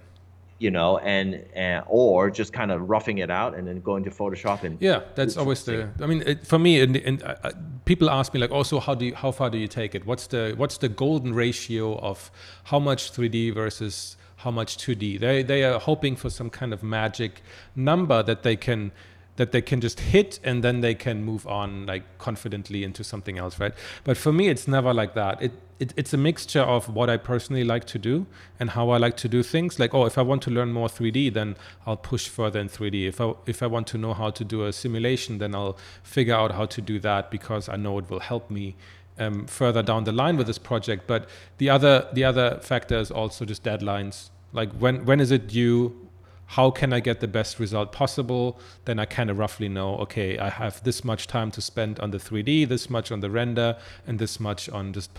You know, and, and or just kind of roughing it out and then going to Photoshop and yeah, that's always the. I mean, it, for me, and, and uh, uh, people ask me like, also, oh, how do you, how far do you take it? What's the what's the golden ratio of how much 3D versus how much 2D? They they are hoping for some kind of magic number that they can that they can just hit and then they can move on like confidently into something else, right? But for me, it's never like that. It, it it's a mixture of what I personally like to do and how I like to do things. Like, oh, if I want to learn more 3D, then I'll push further in 3D. If I if I want to know how to do a simulation, then I'll figure out how to do that because I know it will help me um, further down the line with this project. But the other the other factor is also just deadlines. Like when when is it due? How can I get the best result possible? Then I kind of roughly know, okay, I have this much time to spend on the 3D, this much on the render, and this much on just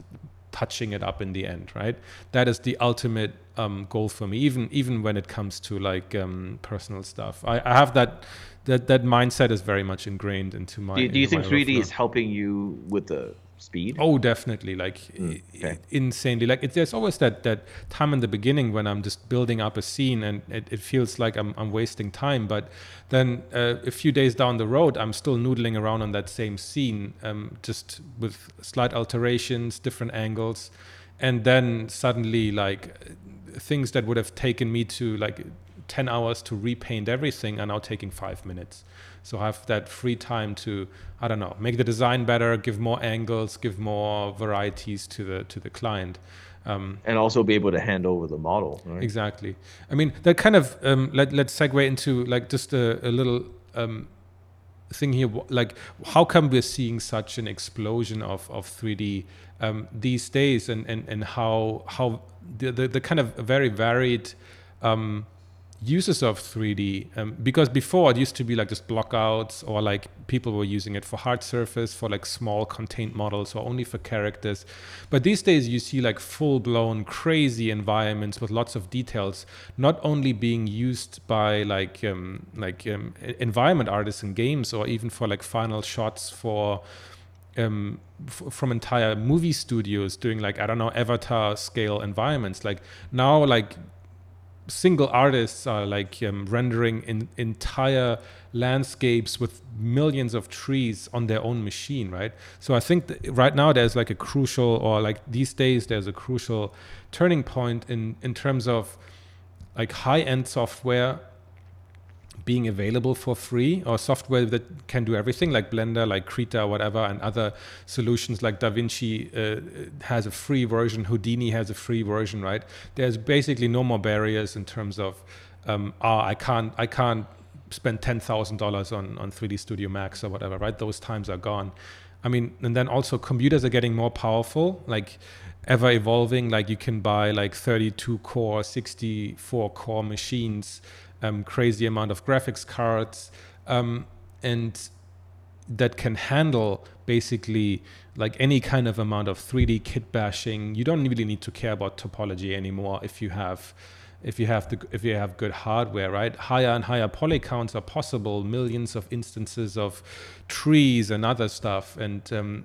touching it up in the end, right? That is the ultimate um, goal for me, even even when it comes to like um, personal stuff. I, I, have that that that mindset is very much ingrained into my. Do, do you think 3D is helping you with the speed? Oh, definitely, like mm, okay. insanely. Like it, there's always that that time in the beginning when I'm just building up a scene and it, it feels like I'm I'm wasting time. But then uh, a few days down the road, I'm still noodling around on that same scene, um, just with slight alterations, different angles, and then suddenly like things that would have taken me to like 10 hours to repaint everything are now taking five minutes. So have that free time to, I don't know, make the design better, give more angles, give more varieties to the to the client. Um, and also be able to hand over the model. Right? Exactly. I mean, that kind of um, let let's segue into like just a, a little um, thing here. Like, how come we're seeing such an explosion of of 3D um, these days, and and and how how the the, the kind of very varied um, uses of 3D um, because before it used to be like just blockouts or like people were using it for hard surface for like small contained models or only for characters but these days you see like full blown crazy environments with lots of details not only being used by like um, like um, environment artists in games or even for like final shots for um, f- from entire movie studios doing like I don't know avatar scale environments. Like now, like single artists are like um, rendering in entire landscapes with millions of trees on their own machine right? So i think right now there's like a crucial or like these days there's a crucial turning point in in terms of like high end software being available for free or software that can do everything like blender like krita whatever and other solutions like davinci uh, has a free version houdini has a free version right? There's basically no more barriers in terms of um, ah, i can't i can't spend $10000 on on 3d studio max or whatever right? Those times are gone. I mean and then also computers are getting more powerful like ever evolving like you can buy like 32 core 64 core machines um, crazy amount of graphics cards, um, and that can handle basically like any kind of amount of 3D kit bashing. You don't really need to care about topology anymore if you have if you have the if you have good hardware, right? Higher and higher poly counts are possible, millions of instances of trees and other stuff, and um,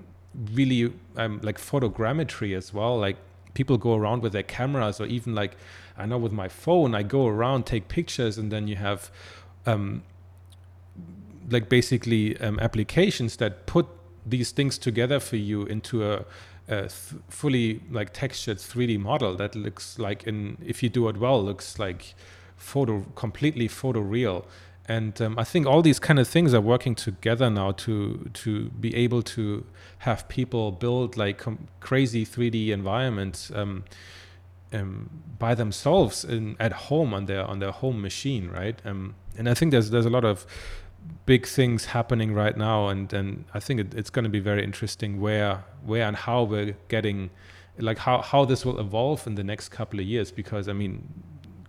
really um, like photogrammetry as well. Like people go around with their cameras or even like I know with my phone, I go around, take pictures, and then you have um, like basically um, applications that put these things together for you into a, a th- fully like textured 3D model that looks like in if you do it well looks like photo completely photo real and um, I think all these kind of things are working together now to to be able to have people build like com- crazy 3D environments um, um, by themselves in, at home on their on their home machine, right? Um, and I think there's there's a lot of big things happening right now, and and I think it, it's going to be very interesting where where and how we're getting, like how how this will evolve in the next couple of years. Because I mean,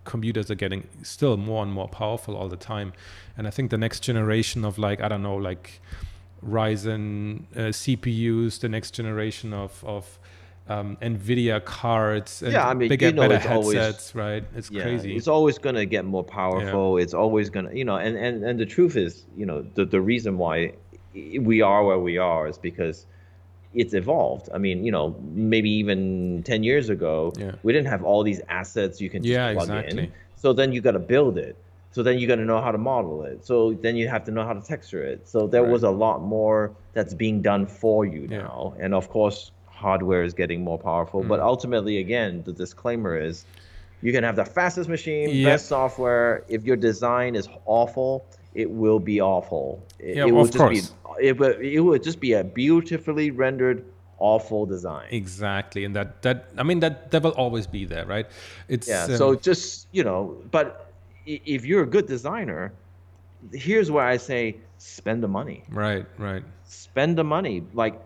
computers are getting still more and more powerful all the time, and I think the next generation of like I don't know like Ryzen uh, CPUs, the next generation of of um, NVIDIA cards and yeah, I mean, bigger, you know, better it's headsets, always, right? It's yeah, crazy. It's always going to get more powerful. Yeah. It's always going to, you know, and, and, and the truth is, you know, the, the reason why we are where we are is because it's evolved. I mean, you know, maybe even 10 years ago, yeah. we didn't have all these assets you can just yeah, plug exactly. in. So then you got to build it. So then you got to know how to model it. So then you have to know how to texture it. So there right. was a lot more that's being done for you now. And of course, hardware is getting more powerful. Mm. But ultimately, again, the disclaimer is you can have the fastest machine, yep. best software. If your design is awful, it will be awful. It, yeah, it will just course. be it, it would just be a beautifully rendered awful design. Exactly. And that that I mean that that will always be there, right? It's Yeah, um, so just, you know, but if you're a good designer, here's where I say spend the money. Right, right. Spend the money. Like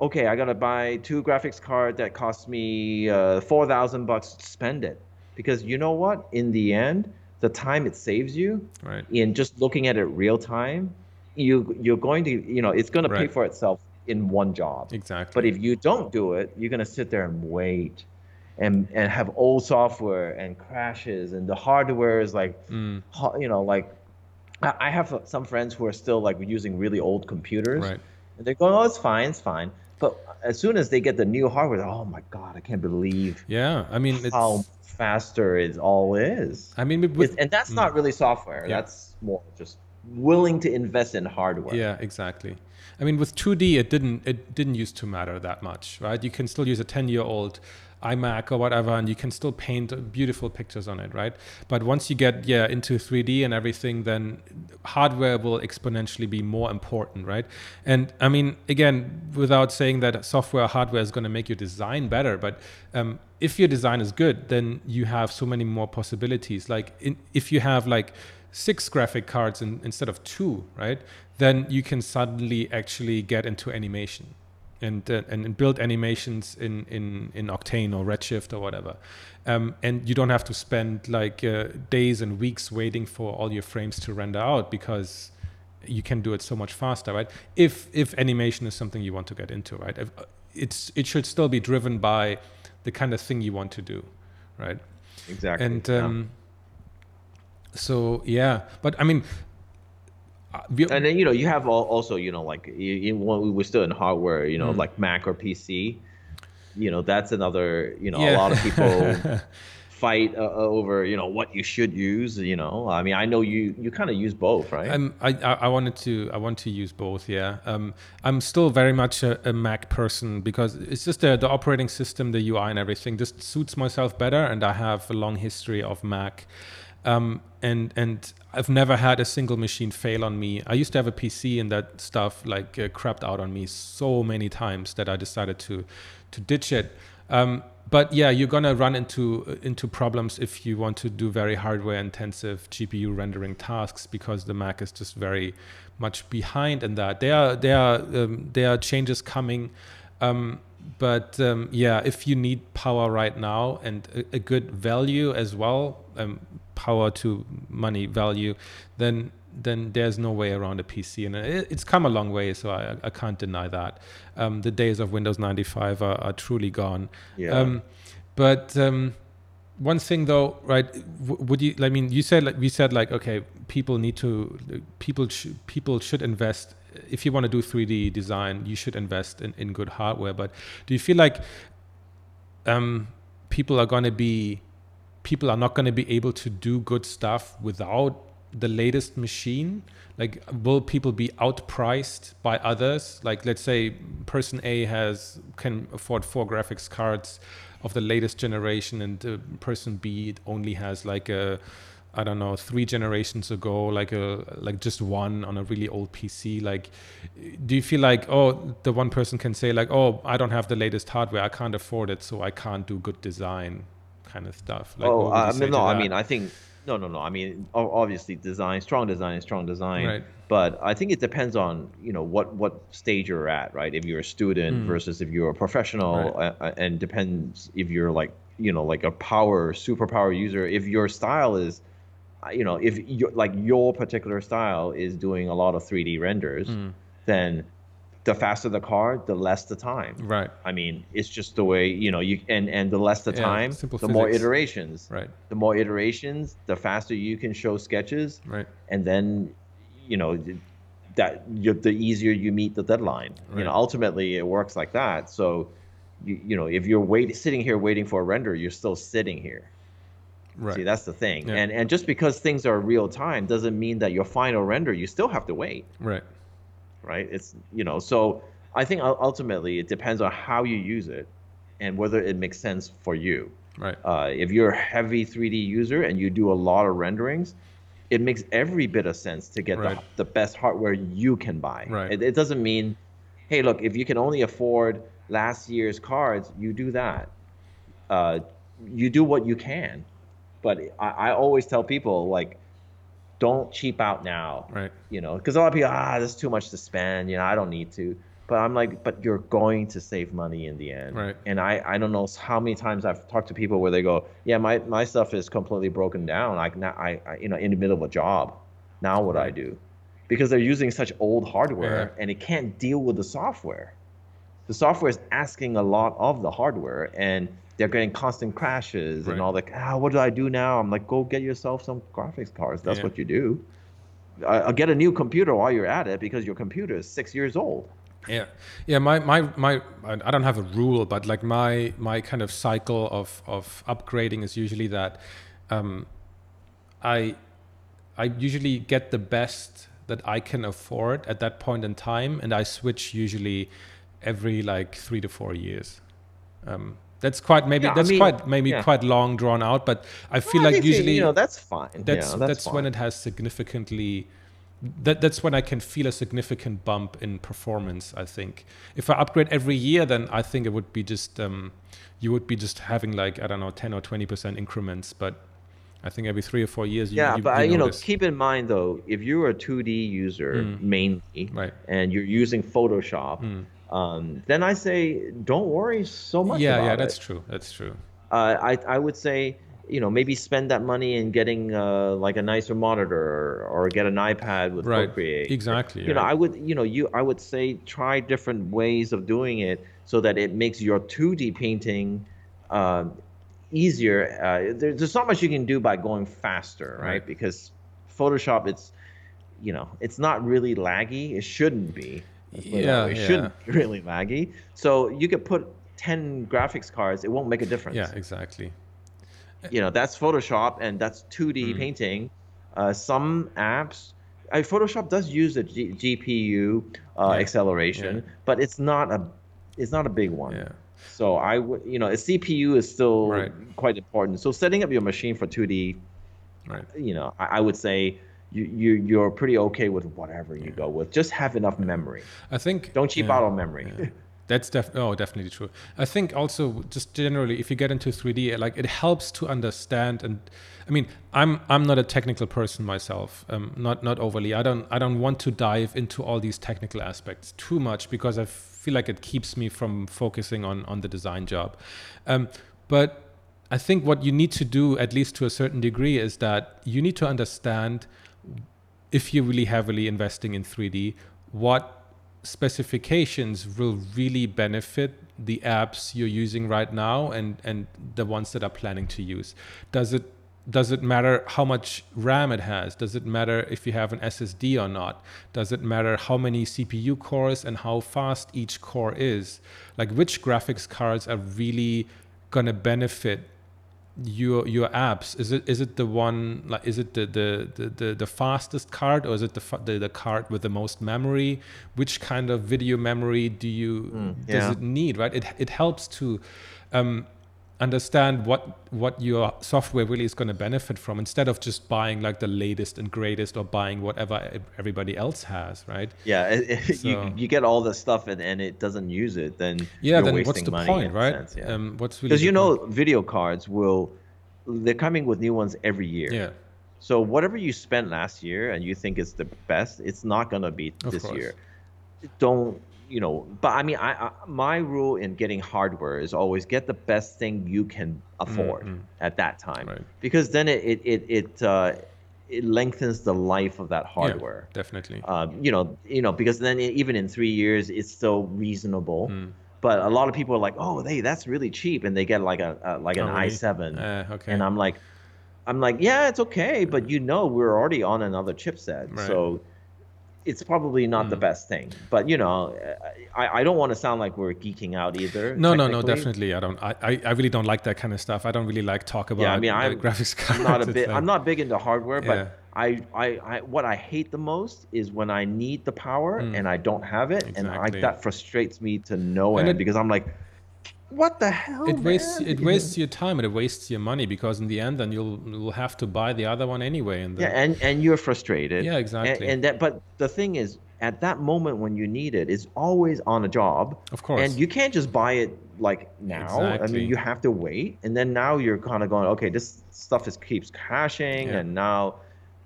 okay, I gotta buy two graphics card that cost me uh, four thousand bucks. Spend it because you know what? In the end, the time it saves you right. in just looking at it real time, you you're going to you know it's gonna right. pay for itself in one job. Exactly. But if you don't do it, you're gonna sit there and wait. And, and have old software and crashes and the hardware is like mm. you know like I have some friends who are still like using really old computers right. and they're going oh it's fine it's fine as soon as they get the new hardware, oh my god, I can't believe. Yeah, I mean how faster it all is. I mean, with, and that's not mm. really software. Yeah. That's more just willing to invest in hardware. Yeah, exactly. I mean, with 2D, it didn't it didn't used to matter that much, right? You can still use a 10 year old iMac or whatever, and you can still paint beautiful pictures on it, right? But once you get yeah into 3D and everything, then hardware will exponentially be more important, right? And I mean, again, without saying that software hardware is going to make your design better, but um, if your design is good, then you have so many more possibilities. Like in, if you have like six graphic cards in, instead of two, right? Then you can suddenly actually get into animation and, uh, and build animations in in in Octane or Redshift or whatever, um, and you don't have to spend like uh, days and weeks waiting for all your frames to render out because you can do it so much faster, right? If if animation is something you want to get into, right? If, it's it should still be driven by the kind of thing you want to do, right? Exactly. And um, yeah. So yeah, but I mean, uh, and then you know you have also you know like you, you, we're still in hardware, you know, mm. like Mac or PC. You know that's another you know yeah. a lot of people fight uh, uh, over you know what you should use you know i mean i know you you kind of use both right um, I, I wanted to i want to use both yeah um, i'm still very much a, a, mac person because it's just the, the operating system the ui and everything just suits myself better and i have a long history of mac um, and and I've never had a single machine fail on me. I used to have a PC and that stuff like uh, crapped out on me so many times that I decided to to ditch it. Um, but yeah, you're gonna run into into problems if you want to do very hardware intensive GPU rendering tasks because the Mac is just very much behind in that. There are there are um, there are changes coming. Um, but um, yeah, if you need power right now and a, a good value as well, um, power to money value, then then there's no way around a PC, and it, it's come a long way. So I, I can't deny that. Um, the days of Windows 95 are, are truly gone. Yeah. Um, but um, one thing though, right? would you? I mean, you said like we said like okay, people need to people sh- people should invest if you want to do 3D design, you should invest in, in good hardware. But do you feel like um, people are going to be people are not going to be able to do good stuff without the latest machine? Like, will people be outpriced by others? Like, let's say person A has can afford four graphics cards of the latest generation, and uh, person B only has like a I don't know three generations ago, like a like just one on a really old PC. Like, do you feel like oh the one person can say like oh I don't have the latest hardware, I can't afford it, so I can't do good design, kind of stuff. Like, oh, I mean, no, I mean I think no, no, no. I mean, obviously, design, strong design, strong design. Right. But I think it depends on you know what what stage you're at, right? If you're a student mm. versus if you're a professional, right. uh, and depends if you're like you know like a power superpower user. If your style is, you know, if you like your particular style is doing a lot of 3D renders, mm. then the faster the car, the less the time. Right. I mean, it's just the way you know you and and the less the yeah, time, the physics. more iterations. Right. The more iterations, the faster you can show sketches. Right. And then, you know, that the easier you meet the deadline. Right. You know, ultimately it works like that. So, you you know, if you're waiting, sitting here waiting for a render, you're still sitting here. Right. See, that's the thing. Yeah. And and just because things are real time doesn't mean that your final render you still have to wait. Right right? It's you know, so I think ultimately it depends on how you use it and whether it makes sense for you. Right. Uh, if you're a heavy 3D user and you do a lot of renderings, it makes every bit of sense to get right. the, the best hardware you can buy. Right. It, it doesn't mean, hey, look, if you can only afford last year's cards, you do that. Uh, you do what you can. But I, I always tell people like don't cheap out now. Right. You know, because a lot of people, ah, this is too much to spend. You know, I don't need to. But I'm like, but you're going to save money in the end. Right. And I, I don't know how many times I've talked to people where they go, yeah, my, my stuff is completely broken down. Like now, I, I you know, in the middle of a job. Now what right. I do? Because they're using such old hardware yeah. and it can't deal with the software. The software is asking a lot of the hardware and they're getting constant crashes right. and all that. Ah, what do I do now? I'm like, go get yourself some graphics cards. That's yeah. what you do. I'll get a new computer while you're at it because your computer is six years old. Yeah, yeah. My my my. I don't have a rule, but like my my kind of cycle of of upgrading is usually that, um, I, I usually get the best that I can afford at that point in time, and I switch usually every like three to four years. Um, that's quite maybe yeah, that's I mean, quite maybe yeah. quite long drawn out, but I feel well, like usually you know that's fine. That's yeah, that's, that's fine. when it has significantly. That, that's when I can feel a significant bump in performance. I think if I upgrade every year, then I think it would be just um, you would be just having like I don't know ten or twenty percent increments. But I think every three or four years. You, yeah, you, but you, you know, keep in mind though, if you're a 2D user mm. mainly, right. and you're using Photoshop. Mm um, then I say don't worry so much. Yeah, yeah, it. that's true. That's true. Uh, I I would say you know maybe spend that money in getting uh, like a nicer monitor or, or get an iPad with Right. Procreate. Exactly. You know. I would you know you I would say try different ways of doing it so that it makes your 2D painting uh, easier. Uh, there, there's not much you can do by going faster, right? Right. Because Photoshop, it's you know, it's not really laggy. It shouldn't be. Let's put it that Yeah. It yeah. shouldn't be really laggy. So you could put 10 graphics cards, it won't make a difference yeah, exactly. you know that's Photoshop and that's 2D Hmm. painting. Uh, some apps, uh, Photoshop does use a G- GPU uh, Yeah, acceleration, yeah. but it's not a it's not a big one. Yeah. So I would you know a CPU is still Right. quite important. So setting up your machine for 2D, Right. you know, I, I would say you, you you're pretty okay with whatever you go with. Just have enough memory. I think Don't cheap yeah. out on memory. Yeah. That's def- oh, definitely true. I think also just generally, if you get into 3D, like it helps to understand. And I mean, I'm I'm not a technical person myself. Um, not not overly. I don't I don't want to dive into all these technical aspects too much because I feel like it keeps me from focusing on on the design job. Um, but I think what you need to do, at least to a certain degree, is that you need to understand if you're really heavily investing in 3D, what specifications will really benefit the apps you're using right now and, and the ones that are planning to use. Does it does it matter how much RAM it has? Does it matter if you have an SSD or not? Does it matter how many CPU cores and how fast each core is? Like which graphics cards are really gonna benefit your your apps is it is it the one like is it the the the, the, the fastest card or is it the, fa- the the card with the most memory which kind of video memory do you does yeah. it need right it it helps to um understand what what your software really is going to benefit from instead of just buying like the latest and greatest or buying whatever everybody else has right Yeah, it, it- So- you you get all the stuff and, and it doesn't use it, then yeah you're then what's the point right sense, yeah. um what's because the you know point? video cards will they're coming with new ones every year yeah so whatever you spent last year and you think is the best it's not going to be Of this course. year don't you know but i mean I, I my rule in getting hardware is always get the best thing you can afford mm. at that time Right. because then it it it, it uh it lengthens the life of that hardware yeah, definitely um, you know, you know, because then e- even in three years, it's still reasonable. Hmm. But a lot of people are like, "Oh, hey, that's really cheap," and they get like a, a like an Oh, really? i7, Uh, okay and I'm like, I'm like, yeah, it's okay, but you know, we're already on another chipset, Right. So it's probably not the best thing. But you know, I, I don't want to sound like we're geeking out either. No, no, no, definitely. I don't. I, I, really don't like that kind of stuff. I don't really like talk about. Yeah, I mean, I'm graphics cards. I'm not a bit. like- I'm not big into hardware, but Yeah. I, I, I, what I hate the most is when I need the power and I don't have it, and I, Mm. That frustrates me to no And end it- because I'm like, what the hell? It wastes man?" it wastes your time and it wastes your money because in the end, then you'll you'll have to buy the other one anyway. And Yeah, and and you're frustrated. Yeah, exactly. And, that, but the thing is, at that moment when you need it, it's always on a job. Of course. And you can't just buy it like now. I mean, you have to wait, and then now you're kind of going, okay, this stuff is keeps crashing, Yeah. and now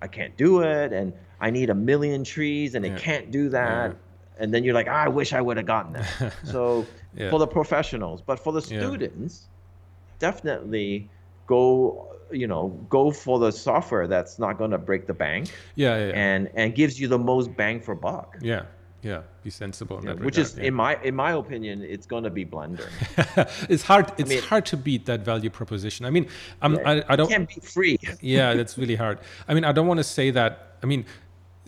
I can't do it, and I need a million trees, and Yeah. it can't do that. And then you're like, "Ah, I wish I would have gotten that. so Yeah. for the professionals, but for the Yeah. students, definitely go you know go for the software that's not going to break the bank yeah, yeah, yeah. and and gives you the most bang for buck yeah, yeah. Be sensible. In that which regard, is yeah. in my in my opinion it's going to be blender it's hard. It's mean- hard to beat that value proposition. I mean, I'm, Yeah, I, I don't. can't be free yeah, that's really hard. I mean, I don't want to say that. I mean,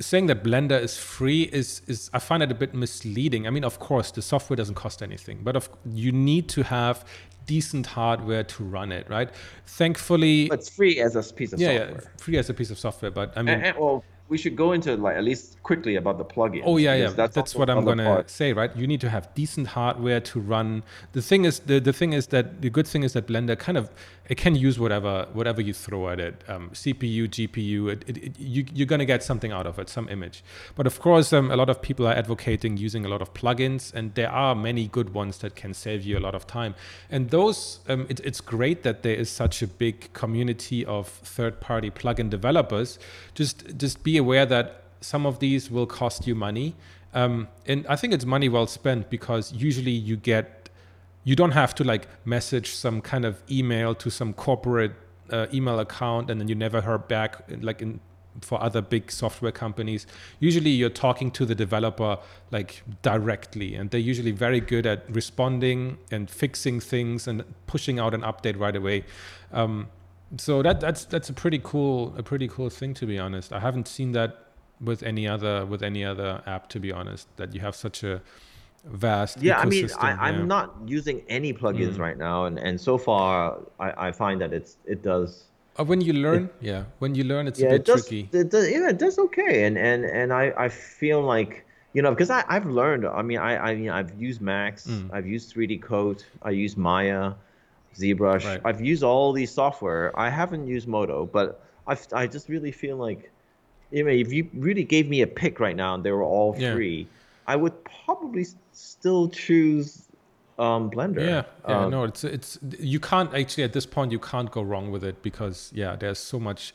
saying that Blender is free is is I find it a bit misleading. I mean, of course, the software doesn't cost anything, but of you need to have decent hardware to run it, right? Thankfully, but it's free as a piece of yeah, software yeah, free as a piece of software. But I mean, and, and, well we should go into like at least quickly about the plugin Oh yeah, yeah. because That's, what I'm gonna part. say, right? You need to have decent hardware to run. The thing is, the, the thing is that the good thing is that Blender kind of it can use whatever whatever you throw at it, um, CPU, GPU. It, it, it, you, you're gonna get something out of it, some image. But of course, um, a lot of people are advocating using a lot of plugins, and there are many good ones that can save you a lot of time. And those, um, it, it's great that there is such a big community of third-party plugin developers. Just just be aware that some of these will cost you money. Um, and I think it's money well spent because usually you get, you don't have to like message some kind of email to some corporate uh, email account and then you never heard back like in for other big software companies. Usually you're talking to the developer like directly and they're usually very good at responding and fixing things and pushing out an update right away. Um, so that that's that's a pretty cool a pretty cool thing to be honest i haven't seen that with any other with any other app to be honest that you have such a vast yeah i mean. I, i'm Yeah. not using any plugins Mm. right now and and so far i i find that it's it does Uh, when you learn yeah when you learn it's yeah a bit it does, tricky It does yeah it does okay and and and i i feel like you know because i i've learned i mean i i mean i've used max Mm. i've used 3d coat i use maya zbrush Right. i've used all these software i haven't used moto but i i just really feel like you know, if you really gave me a pick right now and they were all Yeah. free i would probably still choose um blender Yeah, yeah, Um, no, it's it's you can't actually at this point you can't go wrong with it because yeah, there's so much.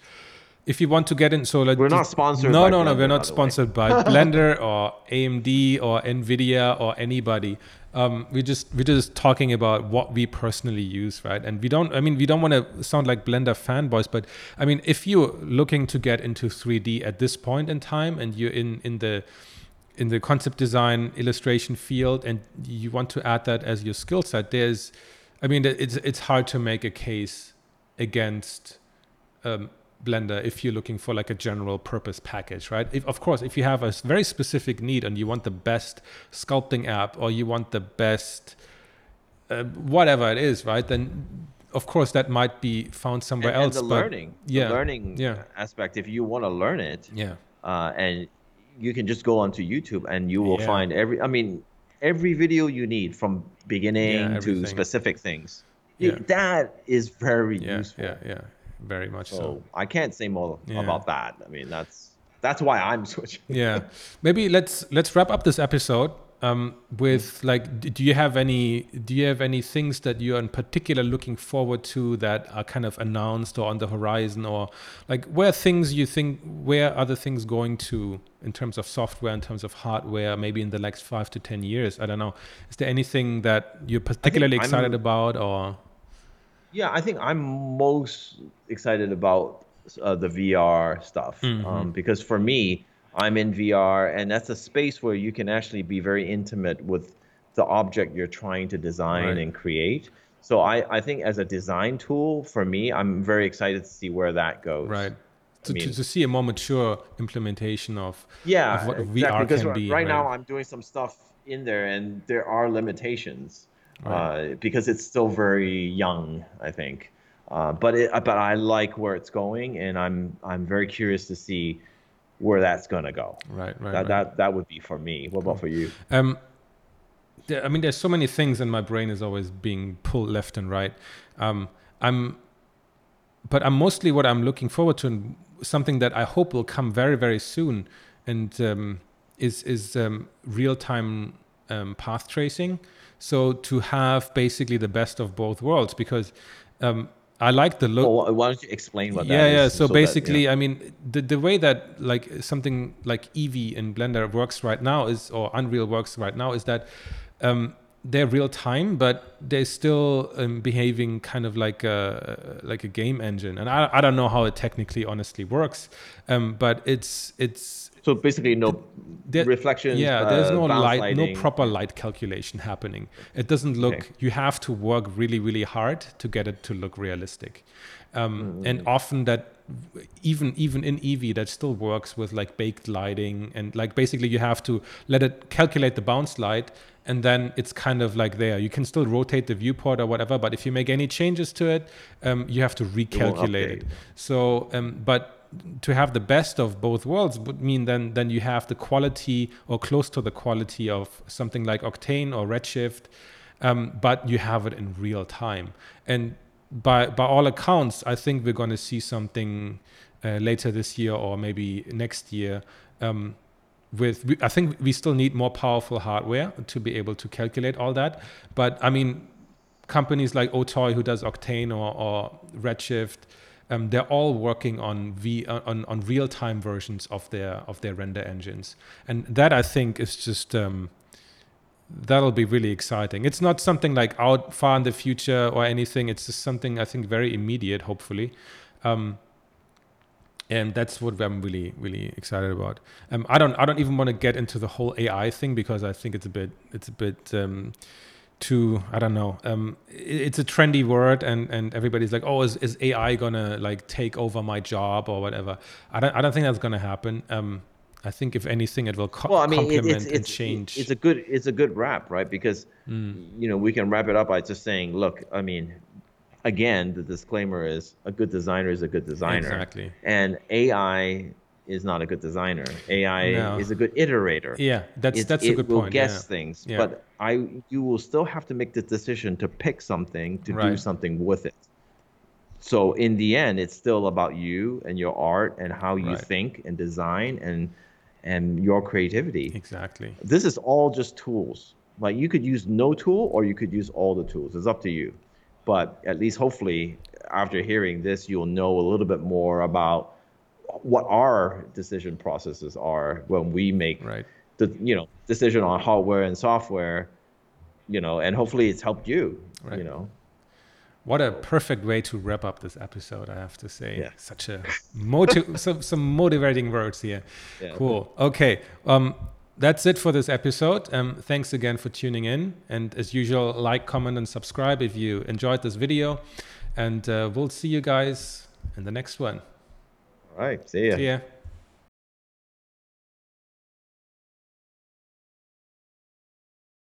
If you want to get in, so like We're not sponsored No, no, no, we're not way. sponsored by Blender or AMD or Nvidia or anybody. Um, we just we're just talking about what we personally use, right? And we don't. I mean, we don't want to sound like Blender fanboys, but I mean, if you're looking to get into 3D at this point in time and you're in in the in the concept design illustration field and you want to add that as your skill set there's i mean it's it's hard to make a case against um, blender if you're looking for like a general purpose package right if, of course if you have a very specific need and you want the best sculpting app or you want the best uh, whatever it is right then of course that might be found somewhere and, and else the but learning yeah, the learning yeah. aspect if you want to learn it yeah uh, and you can just go onto YouTube and you will Yeah. find every. I mean, every video you need from beginning to specific things. Yeah. That is very yeah useful. yeah yeah very much so. So I can't say more Yeah. about that. I mean, that's that's why I'm switching. yeah maybe let's let's wrap up this episode um, with like do you have any do you have any things that you're in particular looking forward to that are kind of announced or on the horizon or like where things you think where are the things going to in terms of software in terms of hardware maybe in the next five to ten years i don't know is there anything that you're particularly I'm- excited about or Yeah, I think I'm most excited about uh, the VR stuff Mm-hmm. um, because for me, I'm in VR, and that's a space where you can actually be very intimate with the object you're trying to design Right. and create. So I, I think as a design tool for me, I'm very excited to see where that goes. right to, mean- to, to see a more mature implementation of Yeah, of what exactly. VR Because can right, be right now I'm doing some stuff in there, and there are limitations uh, because it's still very young. I think, uh, but it, but I like where it's going, and I'm I'm very curious to see where that's gonna go. right right, That right. that that would be for me. What about for you? Um, there, I mean, there's so many things, and my brain is always being pulled left and right. Um, I'm, but I'm mostly what I'm looking forward to, and something that I hope will come very, very soon, and um, is is um, real time um, path tracing. So to have basically the best of both worlds, because um, I like the look why don't you explain what yeah that is? yeah yeah. so, that- basically yeah. i mean the, the way that like something like eevee in blender works right now is or unreal works right now is that um, they're real time but they're still um, behaving kind of like a like a game engine and i, I don't know how it technically honestly works um, but it's it's so basically no there- reflections. yeah there's uh, no light lighting. no proper light calculation happening it doesn't look Okay. you have to work really really hard to get it to look realistic um, Mm-hmm. and often that even even in Eevee that still works with like baked lighting and like basically you have to let it calculate the bounce light and then it's kind of like there you can still rotate the viewport or whatever but if you make any changes to it um, you have to recalculate it so um, but to have the best of both worlds would mean then then you have the quality or close to the quality of something like Octane or Redshift, um, but you have it in real time. And by by all accounts, I think we're going to see something uh, later this year or maybe next year. Um, with I think we still need more powerful hardware to be able to calculate all that. But I mean, companies like Otoy who does Octane or, or Redshift, um, they're all working on v on, on real time versions of their of their render engines, and that I think is just um, that'll be really exciting. It's not something like out far in the future or anything. It's just something I think very immediate, hopefully. Um, and that's what I'm really, really excited about. Um, I don't, I don't even want to get into the whole AI thing because I think it's a bit, it's a bit um, too, I don't know. Um, it, it's a trendy word, and and everybody's like, oh, is, is AI gonna like take over my job or whatever? I don't, I don't think that's gonna happen. Um, I think if anything, it will co- well, I mean, complement it's, it's, and change. It's a good, it's a good wrap, right? Because mm. you know we can wrap it up by just saying, look, I mean, again, the disclaimer is a good designer is a good designer. Exactly. And AI is not a good designer. AI no. is a good iterator. Yeah, that's it's, that's a good point. It will guess yeah. things, yeah. but I you will still have to make the decision to pick something to right. do something with it. So in the end, it's still about you and your art and how you right. think and design and and your creativity. Exactly. This is all just tools. Like you could use no tool or you could use all the tools. It's up to you. But at least hopefully after hearing this, you'll know a little bit more about what our decision processes are when we make right. the you know decision on hardware and software. You know, and hopefully it's helped you. Right. You know. What a perfect way to wrap up this episode, I have to say. Yeah. Such a motiv- some, some motivating words here. Yeah. Cool. Okay. Um, that's it for this episode. Um, thanks again for tuning in. And as usual, like, comment, and subscribe if you enjoyed this video. And uh, we'll see you guys in the next one. All right. See ya. See ya.